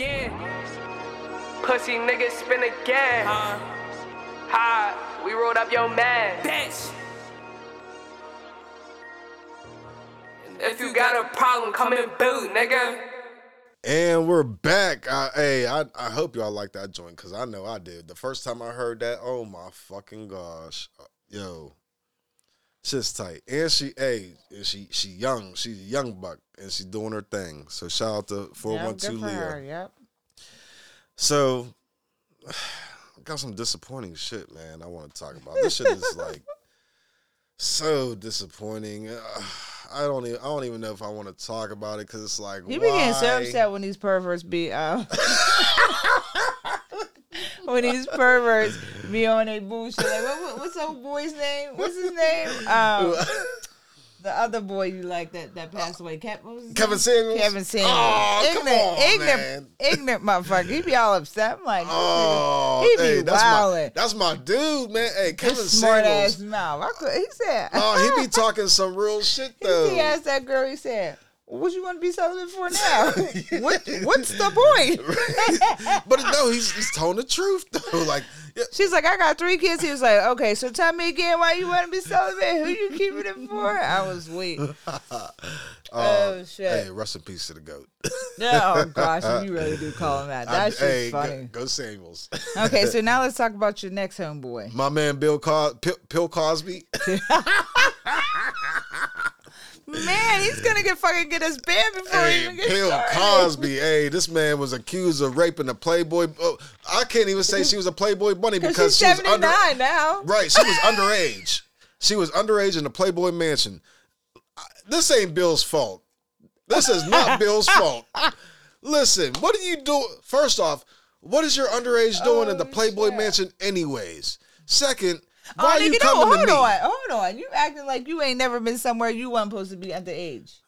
Pussy nigga spin again. Ha, we rolled up your man. Bitch. If you got a problem, come and boot, nigga. And we're back. I, hey, I, I hope y'all like that joint because I know I did. The first time I heard that, oh my fucking gosh, Uh, yo, shit's tight. And she, hey, and she she young, she's a young buck, and she's doing her thing. So shout out to four one two Yeah, one good two for her, Yep. So, got some disappointing shit, man. I want to talk about. This shit is like so disappointing. Uh, I don't even. I don't even know if I want to talk about it because it's like You be getting so upset when these perverts be uh, when these perverts be on their bullshit. Like, what, what, what's old boy's name? What's his name? Um, the other boy you like that that passed away. Kev, what was Kevin name? Samuels? Kevin Samuels. Oh, come ignorant, on, ignorant, man. ignorant motherfucker. He be all upset. I'm like, Oh, he be hey, that's my that's my dude, man. Hey, Kevin His smart ass Samuels. mouth. I could, he said, Oh, he be talking some real shit though. He asked that girl, he said, What you want to be celibate for now? what, what's the point? but no, he's he's telling the truth though. Like, yeah, She's like, I got three kids. He was like, Okay, so tell me again why you want to be selling celibate. Who you keeping it for? I was weak. Um, oh, shit. hey, rest in peace to the goat. oh, gosh, you really do call him that. That's just hey, go- funny. Go, Samuels. Okay, so now let's talk about your next homeboy. My man Bill Cos- P- Bill Cosby. Man, he's to get fucking get us banned before he Hey, even gets Bill started. Cosby. Hey, this man was accused of raping a Playboy. Oh, I can't even say she was a Playboy bunny Because she's she was 79 under. now. Right, she was underage. She was underage in the Playboy mansion. This ain't Bill's fault. This is not Bill's fault. Listen, what are you doing? First off, what is your underage doing in the Oh, Playboy shit. mansion, anyways? Second, Oh, why are you nigga, no, coming hold to me? on, hold on. You acting like you ain't never been somewhere you weren't supposed to be underage.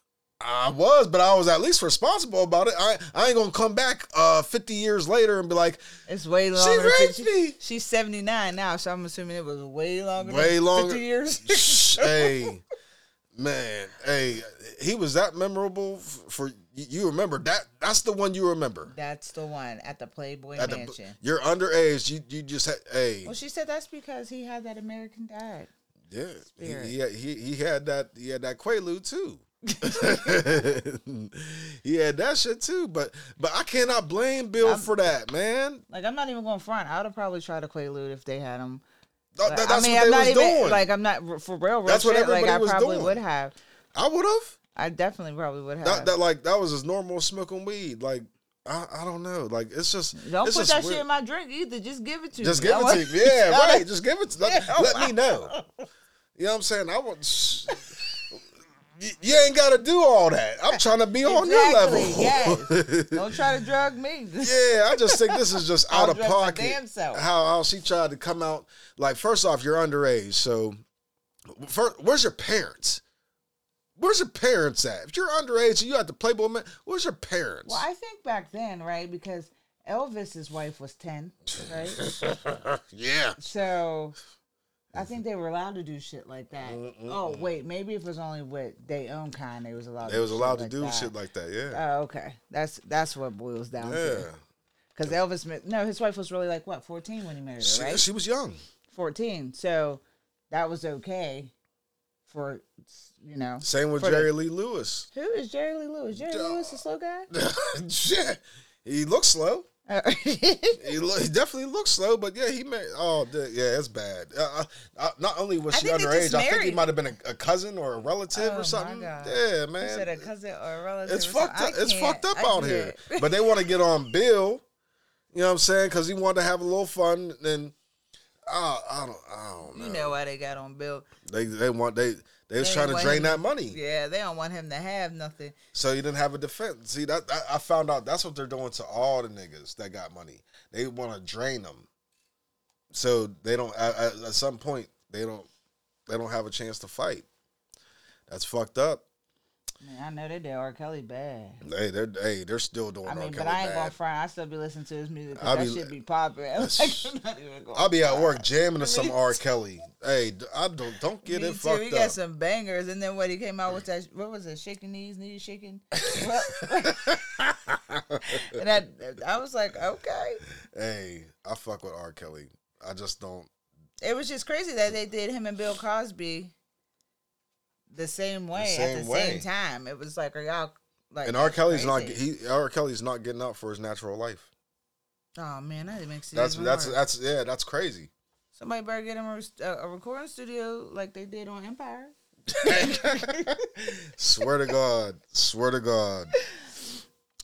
I was, but I was at least responsible about it. I, I ain't gonna come back uh, 50 years later and be like, It's way longer. than raped 50 me. She's 79 now, so I'm assuming it was way longer way than longer. 50 years. Hey, man, hey, he was that memorable for you-. Remember that? That's the one you remember. That's the one at the Playboy At the- Mansion. you're underage. You you just had hey well, she said that's because he had that American dad. yeah. He, he, he he had that he had that Quaalude too. he had that shit too, but but I cannot blame Bill for that, man. Like, I'm not even going front. I would have probably tried to Quaalude if they had him. Th- Like, th- I that's mean, what I'm they not was even doing. like I'm not for real. real That's what shit, Like everybody I was probably doing. would have. I would have. I definitely probably would have. That, that like that was his normal smoking weed. Like I, I don't know. Like it's just Don't it's put just that weird. shit in my drink either. Just give it to Just me. give it to me. Yeah, right. Just give it. To, let, Yeah, let me know. You know what I'm saying? I want. You, you ain't got to do all that. I'm trying to be on your level. Exactly, yes. Don't try to drug me. yeah, I just think this is just I'll out of drug pocket. damn self. How how she tried to come out like first off, you're underage, so first, where's your parents? Where's your parents at? If you're underage and you have to Playboy man, where's your parents? Well, I think back then, right? Because Elvis's wife was ten, right? yeah. so I think they were allowed to do shit like that. Oh wait, maybe if it was only with their own kind, they was allowed. They was allowed to shit do that. shit like that, yeah. Oh, okay. That's that's what boils down yeah. to. Because Elvis, no, his wife was really like what, fourteen when he married She, her, right? she was young. Fourteen. So that was okay for you know. Same with for the- Jerry Lee Lewis. Who is Jerry Lee Lewis? Jerry Lee Lewis a slow guy? Shit. He looks slow. Uh, He, lo- he definitely looks slow, but yeah, he made. Oh, the- yeah, it's bad. Uh, uh, not only was she underage, I think he might have been a, a cousin or a relative Oh, or something. Yeah, You man. said a cousin or a relative. It's fucked up. It's fucked up out here. But they want to get on Bill. You know what I'm saying? Because he wanted to have a little fun. And uh, I don't, I don't know. You know why they got on Bill? They they want they they was They trying to drain that money. Yeah, they don't want him to have nothing. So he didn't have a defense. See that, that I found out that's what they're doing to all the niggas that got money. They want to drain them, so they don't. At at some point, they don't. They don't have a chance to fight. That's fucked up. Man, I know they did R. Kelly bad. Hey, they're hey, they're still doing. I mean, but I ain't bad. gonna front. I still be listening to his music. I'll that be- shit be popping. Like, I'm not even gonna I'll be at work jamming to some R. Kelly. Hey, I don't don't get Me it too. fucked He up. got some bangers, and then what he came out with that? What was it? Shaking knees, knees shaking. And that, I was like, okay. Hey, I fuck with R. Kelly. I just don't. It was just crazy that they did him and Bill Cosby. The same way same at the way. same time. It was like, are y'all like? and R. Kelly's not he R. Kelly's not getting out for his natural life. Oh man, that makes it That's that's that's yeah, that's crazy. Somebody better get him a, a, a recording studio like they did on Empire. Swear to God, swear to God.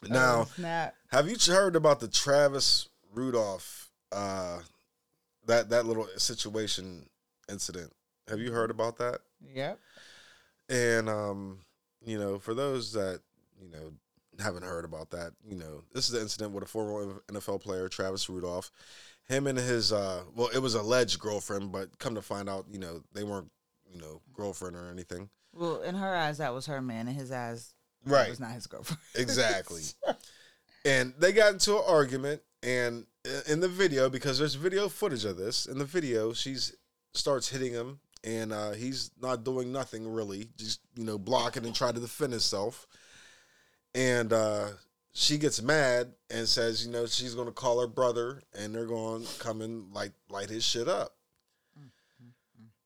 Now, Oh, have you heard about the Travis Rudolph uh that that little situation incident? Have you heard about that? Yep. And um, you know, for those that you know haven't heard about that, you know, this is the incident with a former NFL player, Travis Rudolph. Him and his uh, well, it was alleged girlfriend, but come to find out, you know, they weren't, you know, girlfriend or anything. Well, in her eyes, that was her man. In his eyes, Right. was not his girlfriend. Exactly. and they got into an argument, and in the video, because there's video footage of this, in the video, she's starts hitting him, and uh, he's not doing nothing really, just you know, blocking and trying to defend himself. And uh, she gets mad and says, you know, she's going to call her brother, and they're going to come and light light his shit up.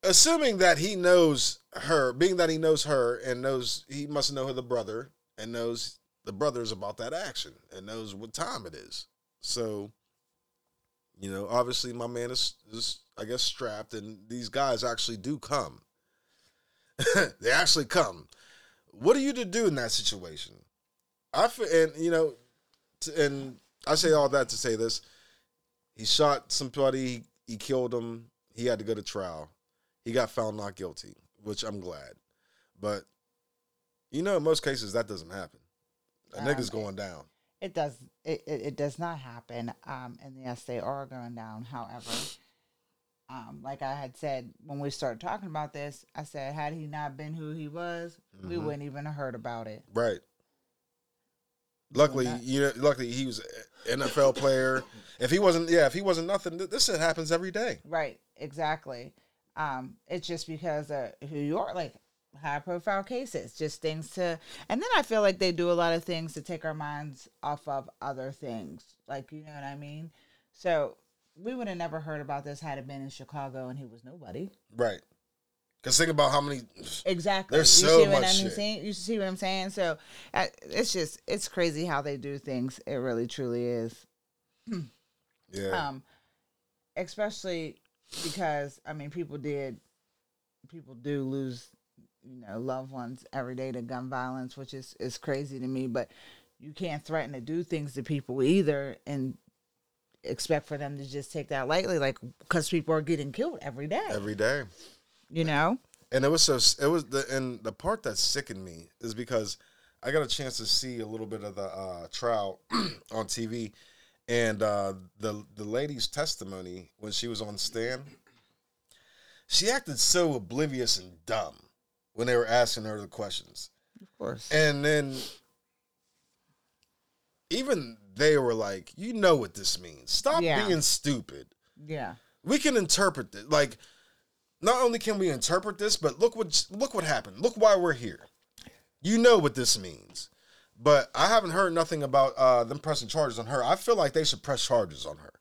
Assuming that he knows her, being that he knows her and knows he must know her the brother and knows the brother's about that action and knows what time it is. So, you know, obviously my man is, is I guess strapped and these guys actually do come. they actually come. What are you to do in that situation? I feel, and you know, t- and I say all that to say this: he shot somebody, he killed him. He had to go to trial. He got found not guilty, which I'm glad. But you know, in most cases, that doesn't happen. A Um, nigga's going down. It does. It, it, it does not happen. Um, and yes, they are going down. However, um, like I had said when we started talking about this, I said had he not been who he was, we Mhm. wouldn't even have heard about it. Right. Luckily, you know, luckily he was an NFL player. If he wasn't, yeah, if he wasn't nothing, this shit happens every day. Right. Exactly. Um, it's just because of who you are, like high profile cases, just things to, and then I feel like they do a lot of things to take our minds off of other things. Like, you know what I mean? So we would have never heard about this had it been in Chicago and he was nobody. Right. Because think about how many. Exactly. There's you so see what much I'm shit. saying? You see what I'm saying? So uh, it's just it's crazy how they do things. It really truly is. Yeah. Um, especially because I mean, people did, people do lose, you know, loved ones every day to gun violence, which is is crazy to me. But you can't threaten to do things to people either, and expect for them to just take that lightly, like because people are getting killed every day. every day. you know. and it was so it was the and the part that sickened me is because I got a chance to see a little bit of the uh, trial on TV, and uh, the the lady's testimony when she was on stand, she acted so oblivious and dumb when they were asking her the questions, Of course. and then even they were like, "You know what this means? Stop Yeah. being stupid." Yeah. we can interpret it like not only can we interpret this but look what look what happened look why we're here you know what this means but i haven't heard nothing about uh them pressing charges on her i feel like they should press charges on her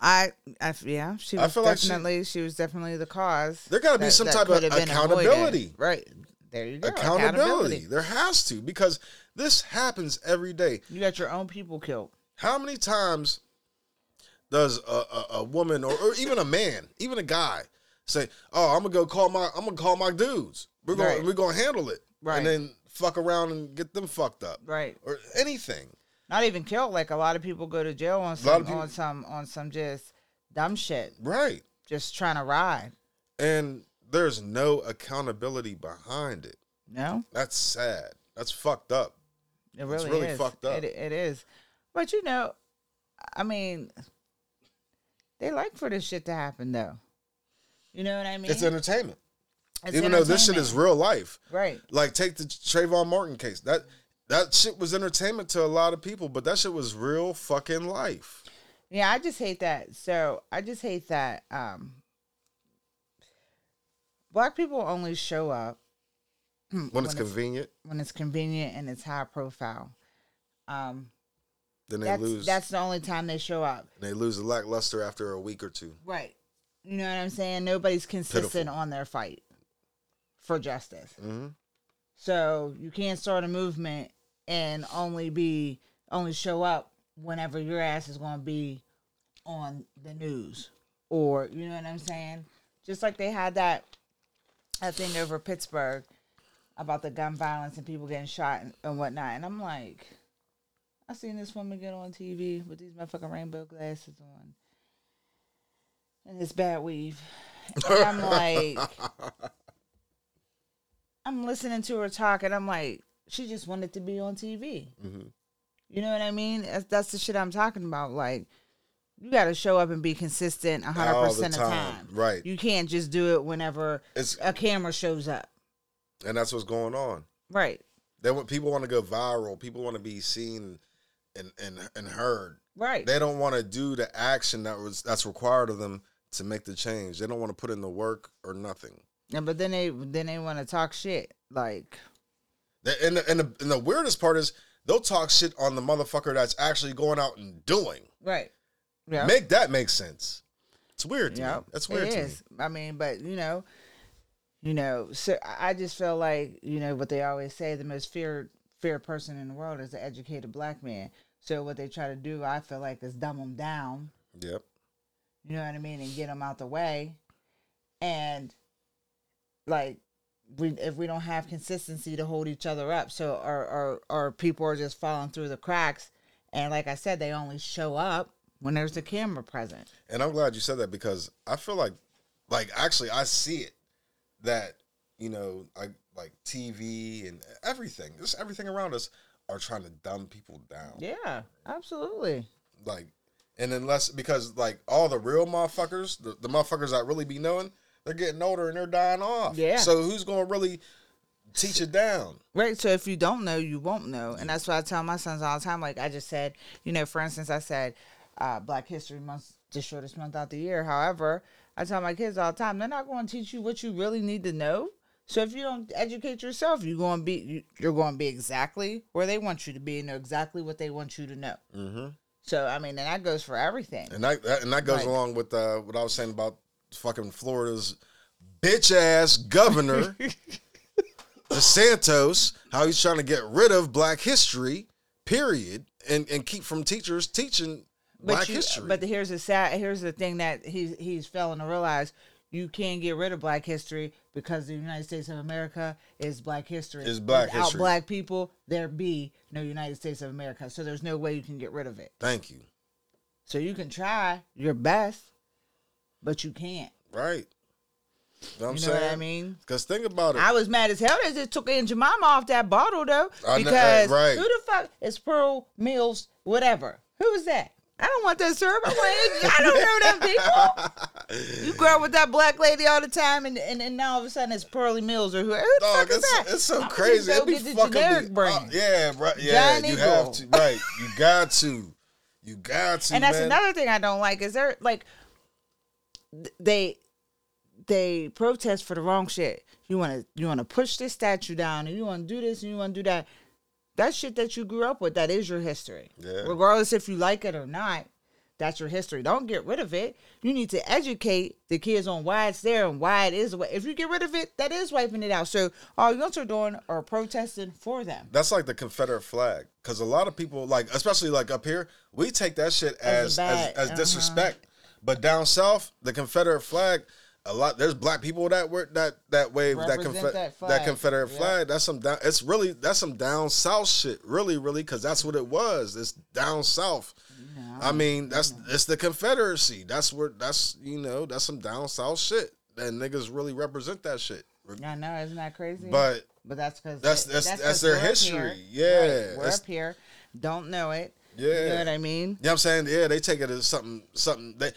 I, I, yeah, she I was feel like she- definitely, she, was definitely the cause. There gotta be that- some type of been avoided. accountability. Right there, you go. accountability there has to because this happens every day You got your own people killed. how many times does a, a, a woman or, or even a man even a guy say oh i'm gonna go call my i'm gonna call my dudes we're gonna Right. we're gonna handle it Right. and then fuck around and get them fucked up Right. or anything Not even killed. Like a lot of people go to jail on some, people- on some, on some just dumb shit. right Just trying to ride. and there's no accountability behind it No, that's sad that's fucked up it really, it's really is. fucked up. It, it is. But you know, I mean, they like for this shit to happen though. You know what I mean? it's entertainment It's even though this shit is real life right. like take the Trayvon Martin case that that shit was entertainment to a lot of people but that shit was real fucking life Yeah, I just hate that. So I just hate that um black people only show up when it's convenient when it's convenient and it's high profile. Um then they that's lose that's the only time they show up. they lose the lackluster after a week or two Right. You know what I'm saying? Nobody's consistent Pitiful. on their fight. for justice. Mhm. So you can't start a movement and only be only show up whenever your ass is going to be on the news or you know what I'm saying? Just like they had that that thing over Pittsburgh about the gun violence and people getting shot and, and whatnot, and I'm like, I seen this woman get on TV with these motherfucking rainbow glasses on and this bad weave, and I'm like. I'm listening to her talk, and I'm like, she just wanted to be on TV. Mhm. You know what I mean? That's, that's the shit I'm talking about. Like, you got to show up and be consistent 100% All of the time, right. You can't just do it whenever It's a camera shows up. and that's what's going on. Right. They want people want to go viral. People want to be seen and and and heard. Right. They don't want to do the action that was that's required of them to make the change. They don't want to put in the work or nothing. Yeah, but then they then they want to talk shit. Like, And the, and the and the weirdest part is they'll talk shit on the motherfucker that's actually going out and doing. right. Yeah. Make that make sense. It's weird to Yeah, me. That's weird It to is. I mean, but you know, you know, so I I just feel like you know what they always say: the most feared feared person in the world is the educated black man. So what they try to do, I feel like, is dumb them down. Yep. You know what I mean, and get them out the way. And like, we if we don't have consistency to hold each other up, so our our our people are just falling through the cracks. And like I said, they only show up when there's a camera present. And I'm glad you said that because I feel like, like actually, I see it that you know, I like TV and everything, just everything around us are trying to dumb people down. Yeah, absolutely. Like, and unless because like all the real motherfuckers, the, the motherfuckers that really be knowing, they're getting older and they're dying off. Yeah. So who's gonna really teach it down? Right. So if you don't know, you won't know. And that's what I tell my sons all the time. Like I just said, you know, for instance, I said uh, Black History Month, the shortest month out the year. However, I tell my kids all the time, they're not going to teach you what you really need to know. So if you don't educate yourself, you're going to be you- you're going to be exactly where they want you to be and know exactly what they want you to know. Mm-hmm. So I mean, and that goes for everything. And that, that and that goes Right. along with uh, what I was saying about fucking Florida's bitch ass governor DeSantis, how he's trying to get rid of Black history, period, and and keep from teachers teaching Black you- history. But here's the sad. Here's the thing that he's he's failing to realize: you can't get rid of Black history because the United States of America is Black history. Is Black Without history. Black people, there be no United States of America. So there's no way you can get rid of it. Thank you. So you can try your best, but you can't. Right. Know I'm You know what I mean? Because think about it. I was mad as hell that they took Aunt Jemima off that bottle though, I know- because right. who the fuck is Pearl Mills? Whatever. Who is that? I don't want that syrup. I, want, I don't know them people. You grow up with that black lady all the time, and and, and now all of a sudden it's Pearly Mills or who? Who Dog, it's, that? it's so I'm crazy. Go It be fucking generic me. Uh, yeah, right. Yeah, you Eagle. have to. Right. You got to. You got to. and that's man. another thing I don't like is they're like they they protest for the wrong shit. You want to you want to push this statue down, and you want to do this, and you want to do that. That shit that you grew up with, that is your history. Yeah. Regardless if you like it or not, that's your history. Don't get rid of it. You need to educate the kids on why it's there and why it is. the way- If you get rid of it, that is wiping it out. So all you are doing are protesting for them. That's like the Confederate flag, because a lot of people, like especially like up here, we take that shit As as as, as uh-huh. disrespect. But down south, the Confederate flag, a lot there's black people that were that that wave that Confe- that that. Confederate Yeah. flag. That's some down. It's really that's some down south shit. Really, really, because that's what it was. It's down south. I mean, that's it's the Confederacy. That's where that's you know that's some down south shit. And niggas really represent that shit. I know, isn't that crazy? But But that's because That's- that's- that's their history. Yeah, we're that's- up here, don't know it. Yeah. you know what I mean. You know what I'm saying? Yeah, they take it as something something they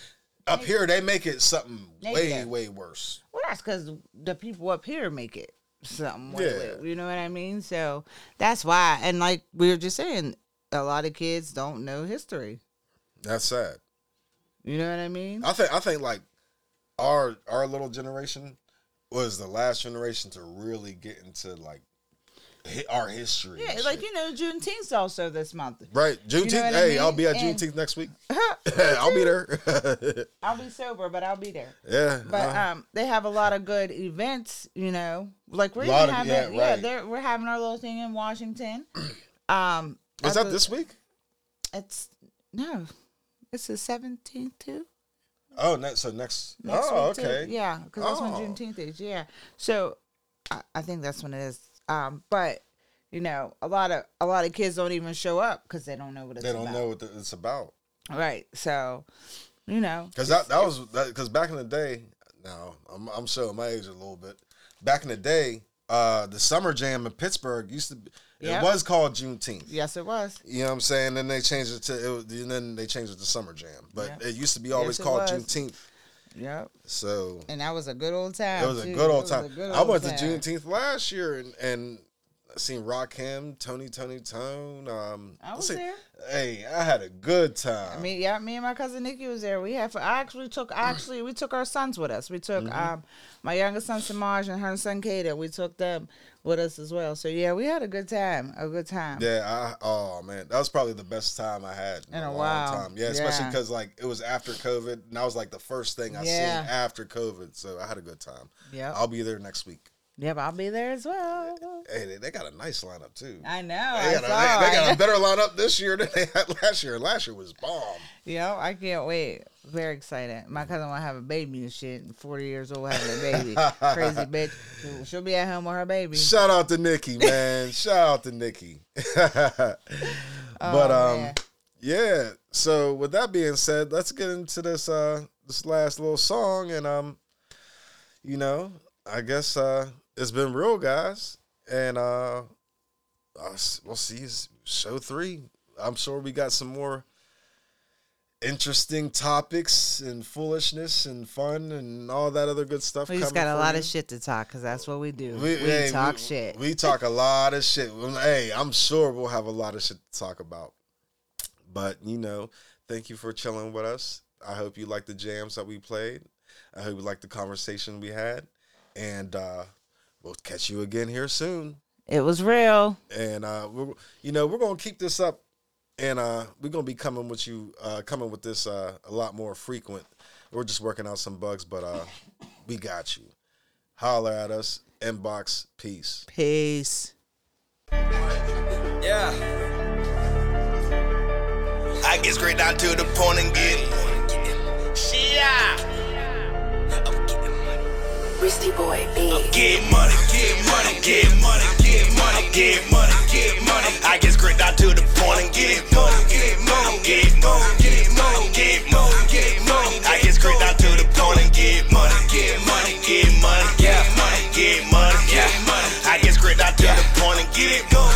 up here they make it something way, way worse. Well, that's because the people up here make it something. way- Yeah. way- you know what I mean. So that's why. And like we were just saying, a lot of kids don't know history. That's sad. You know what I mean? I think I think like our our little generation was the last generation to really get into like our history. Yeah, like you know, Juneteenth's also this month. right, Juneteenth. what I hey, mean? I'll be at And- Juneteenth next week. I'll be there. I'll be sober, but I'll be there. yeah, But uh, um, they have a lot of good events. You know, like we're even of- having, yeah, yeah, right. they're, we're having our little thing in Washington. Um, is that the- this week? It's no, it's the seventeenth too. Oh, ne- so next. Next oh, week, too. okay. Yeah, because that's when Oh. Juneteenth is. Yeah. So I, I think that's when it is. Um, but you know, a lot of a lot of kids don't even show up because they don't know what it's They don't about. know what the, it's about. Right. So, you know, Because that, that was because back in the day. Now I'm I'm showing my age a little bit. Back in the day, uh, the summer jam in Pittsburgh used to. Be, Yeah. It was called Juneteenth. yes, it was. You know what I'm saying? Then they changed it to, it was, and then they changed it to Summer Jam. But Yeah. it used to be always Yes, called. Juneteenth. Yep. So And that was a good old time. it was a good old time. good I old went to time. Juneteenth last year and, and I seen Rakim, Tony, Tony, Tone. Um, I was see. there. Hey, I had a good time. I mean, yeah, me and my cousin Nikki was there. We had, I actually took, actually, we took our sons with us. We took Mm-hmm. um, my youngest son Samaj and her son Kata. We took them with us as well. So yeah, we had a good time. A good time. yeah, I, oh man, that was probably the best time I had in, In a, a long while. time. Yeah, especially Yeah. because like it was after COVID, and that was like the first thing I Yeah. seen after COVID. So I had a good time. Yeah. I'll be there next week. Yep, I'll be there as well. Hey, they, they got a nice lineup too. I know. They I got, a, they, they got a better lineup this year than they had last year. Last year was bomb. Yo, I can't wait. Very excited. My cousin to have a baby and shit. Forty years old having a baby. Crazy bitch. She'll, she'll be at home with her baby. Shout out to Nikki, man. Shout out to Nikki. but Oh, um, man. yeah. So with that being said, let's get into this uh this last little song, and um, you know, I guess uh it's been real, guys, and uh, we'll see show three. I'm sure we got some more interesting topics and foolishness and fun and all that other good stuff. We just got a lot you. of shit to talk because that's what we do. We, We, hey, talk we- shit. We talk a lot of shit. Hey, I'm sure we'll have a lot of shit to talk about. But you know, thank you for chilling with us. I hope you like the jams that we played. I hope you like the conversation we had. And uh we'll catch you again here soon. it was real. And uh we're you know, we're gonna keep this up and uh we're gonna be coming with you uh coming with this uh a lot more frequent. We're just working out some bugs, but uh we got you. Holler at us. Inbox. Peace. Peace. Yeah. I get straight down to the point and get Risty boy, big. Get money, get money, get money, get money, get money, get money. I get straight down to the point and get money, get money, get money, get money, get money, get money. I get straight down to the point and get money, get money, get money, get money, get money, money. I get straight down to the point and get get money,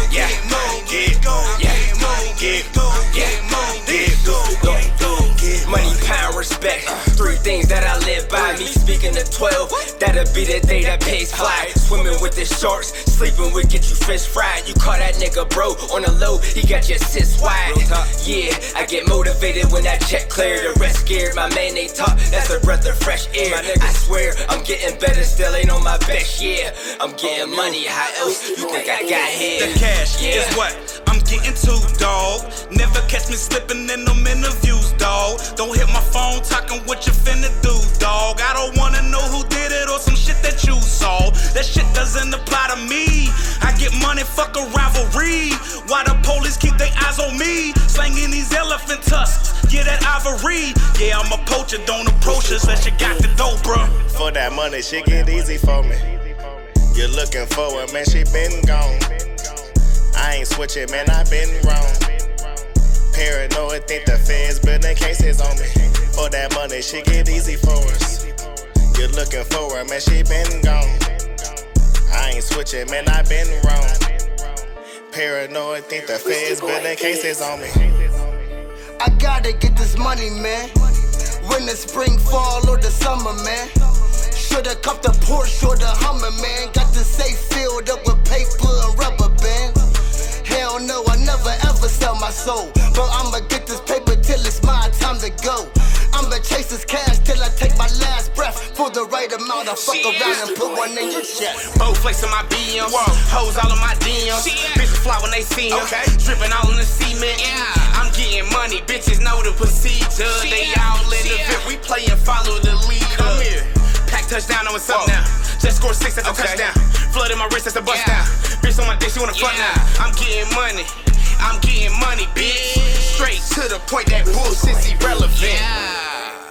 respect. Three things that I live by. Me speaking to 12. That'll be the day that pays fly. Swimming with the sharks. Sleeping with get you fish fried. You call that nigga bro on the low. He got your sis wide. Yeah, I get motivated when that check clear. The rest scared. My man, they talk. That's a breath of fresh air. I swear, I'm getting better. Still ain't on my best yeah. I'm getting money. How else oh, you think I got here? The cash Yeah. is what I'm getting to, dog. Never catch me slipping in them interviews, dog. Don't hit my phone talking what you finna do, dog. I don't wanna know who did it or some shit that you saw. That shit doesn't apply to me. I get money, fuck a rivalry. Why the police keep their eyes on me? Slanging these elephant tusks. Yeah, that ivory. Yeah, I'm a poacher, don't approach us unless you got the dope, bruh. For that money, shit get easy for me. You're looking for it, man, she been gone. I ain't switching, man, I been wrong. Paranoid, think the feds building cases on me. For that money, she get easy for us. You're looking for her, man, she been gone. I ain't switching, man, I been wrong. Paranoid, think the feds building cases on me. I gotta get this money, man. When the spring, fall, or the summer, man. Shoulda cuffed the Porsche or the Hummer, man. Got the safe filled up with paper and rubber. Hell no, I never ever sell my soul. But I'ma get this paper till it's my time to go. I'ma chase this cash till I take my last breath for the right amount to fuck around and put one in your chest. Both flakes in my BM. Hoes all in my DMs. Bitches fly when they see 'em. Okay. Dripping all in the cement. I'm getting money. Bitches know the procedure. They all in the VIP. We play and follow the leader. Come here. Pack touchdown, know what's up now. Just scored six at the Okay. touchdown. Flooded my wrist, that's a bust down. Bitch on my dick, she wanna fuck now. I'm getting money. I'm getting money, bitch. Straight to the point, that bullshit's irrelevant.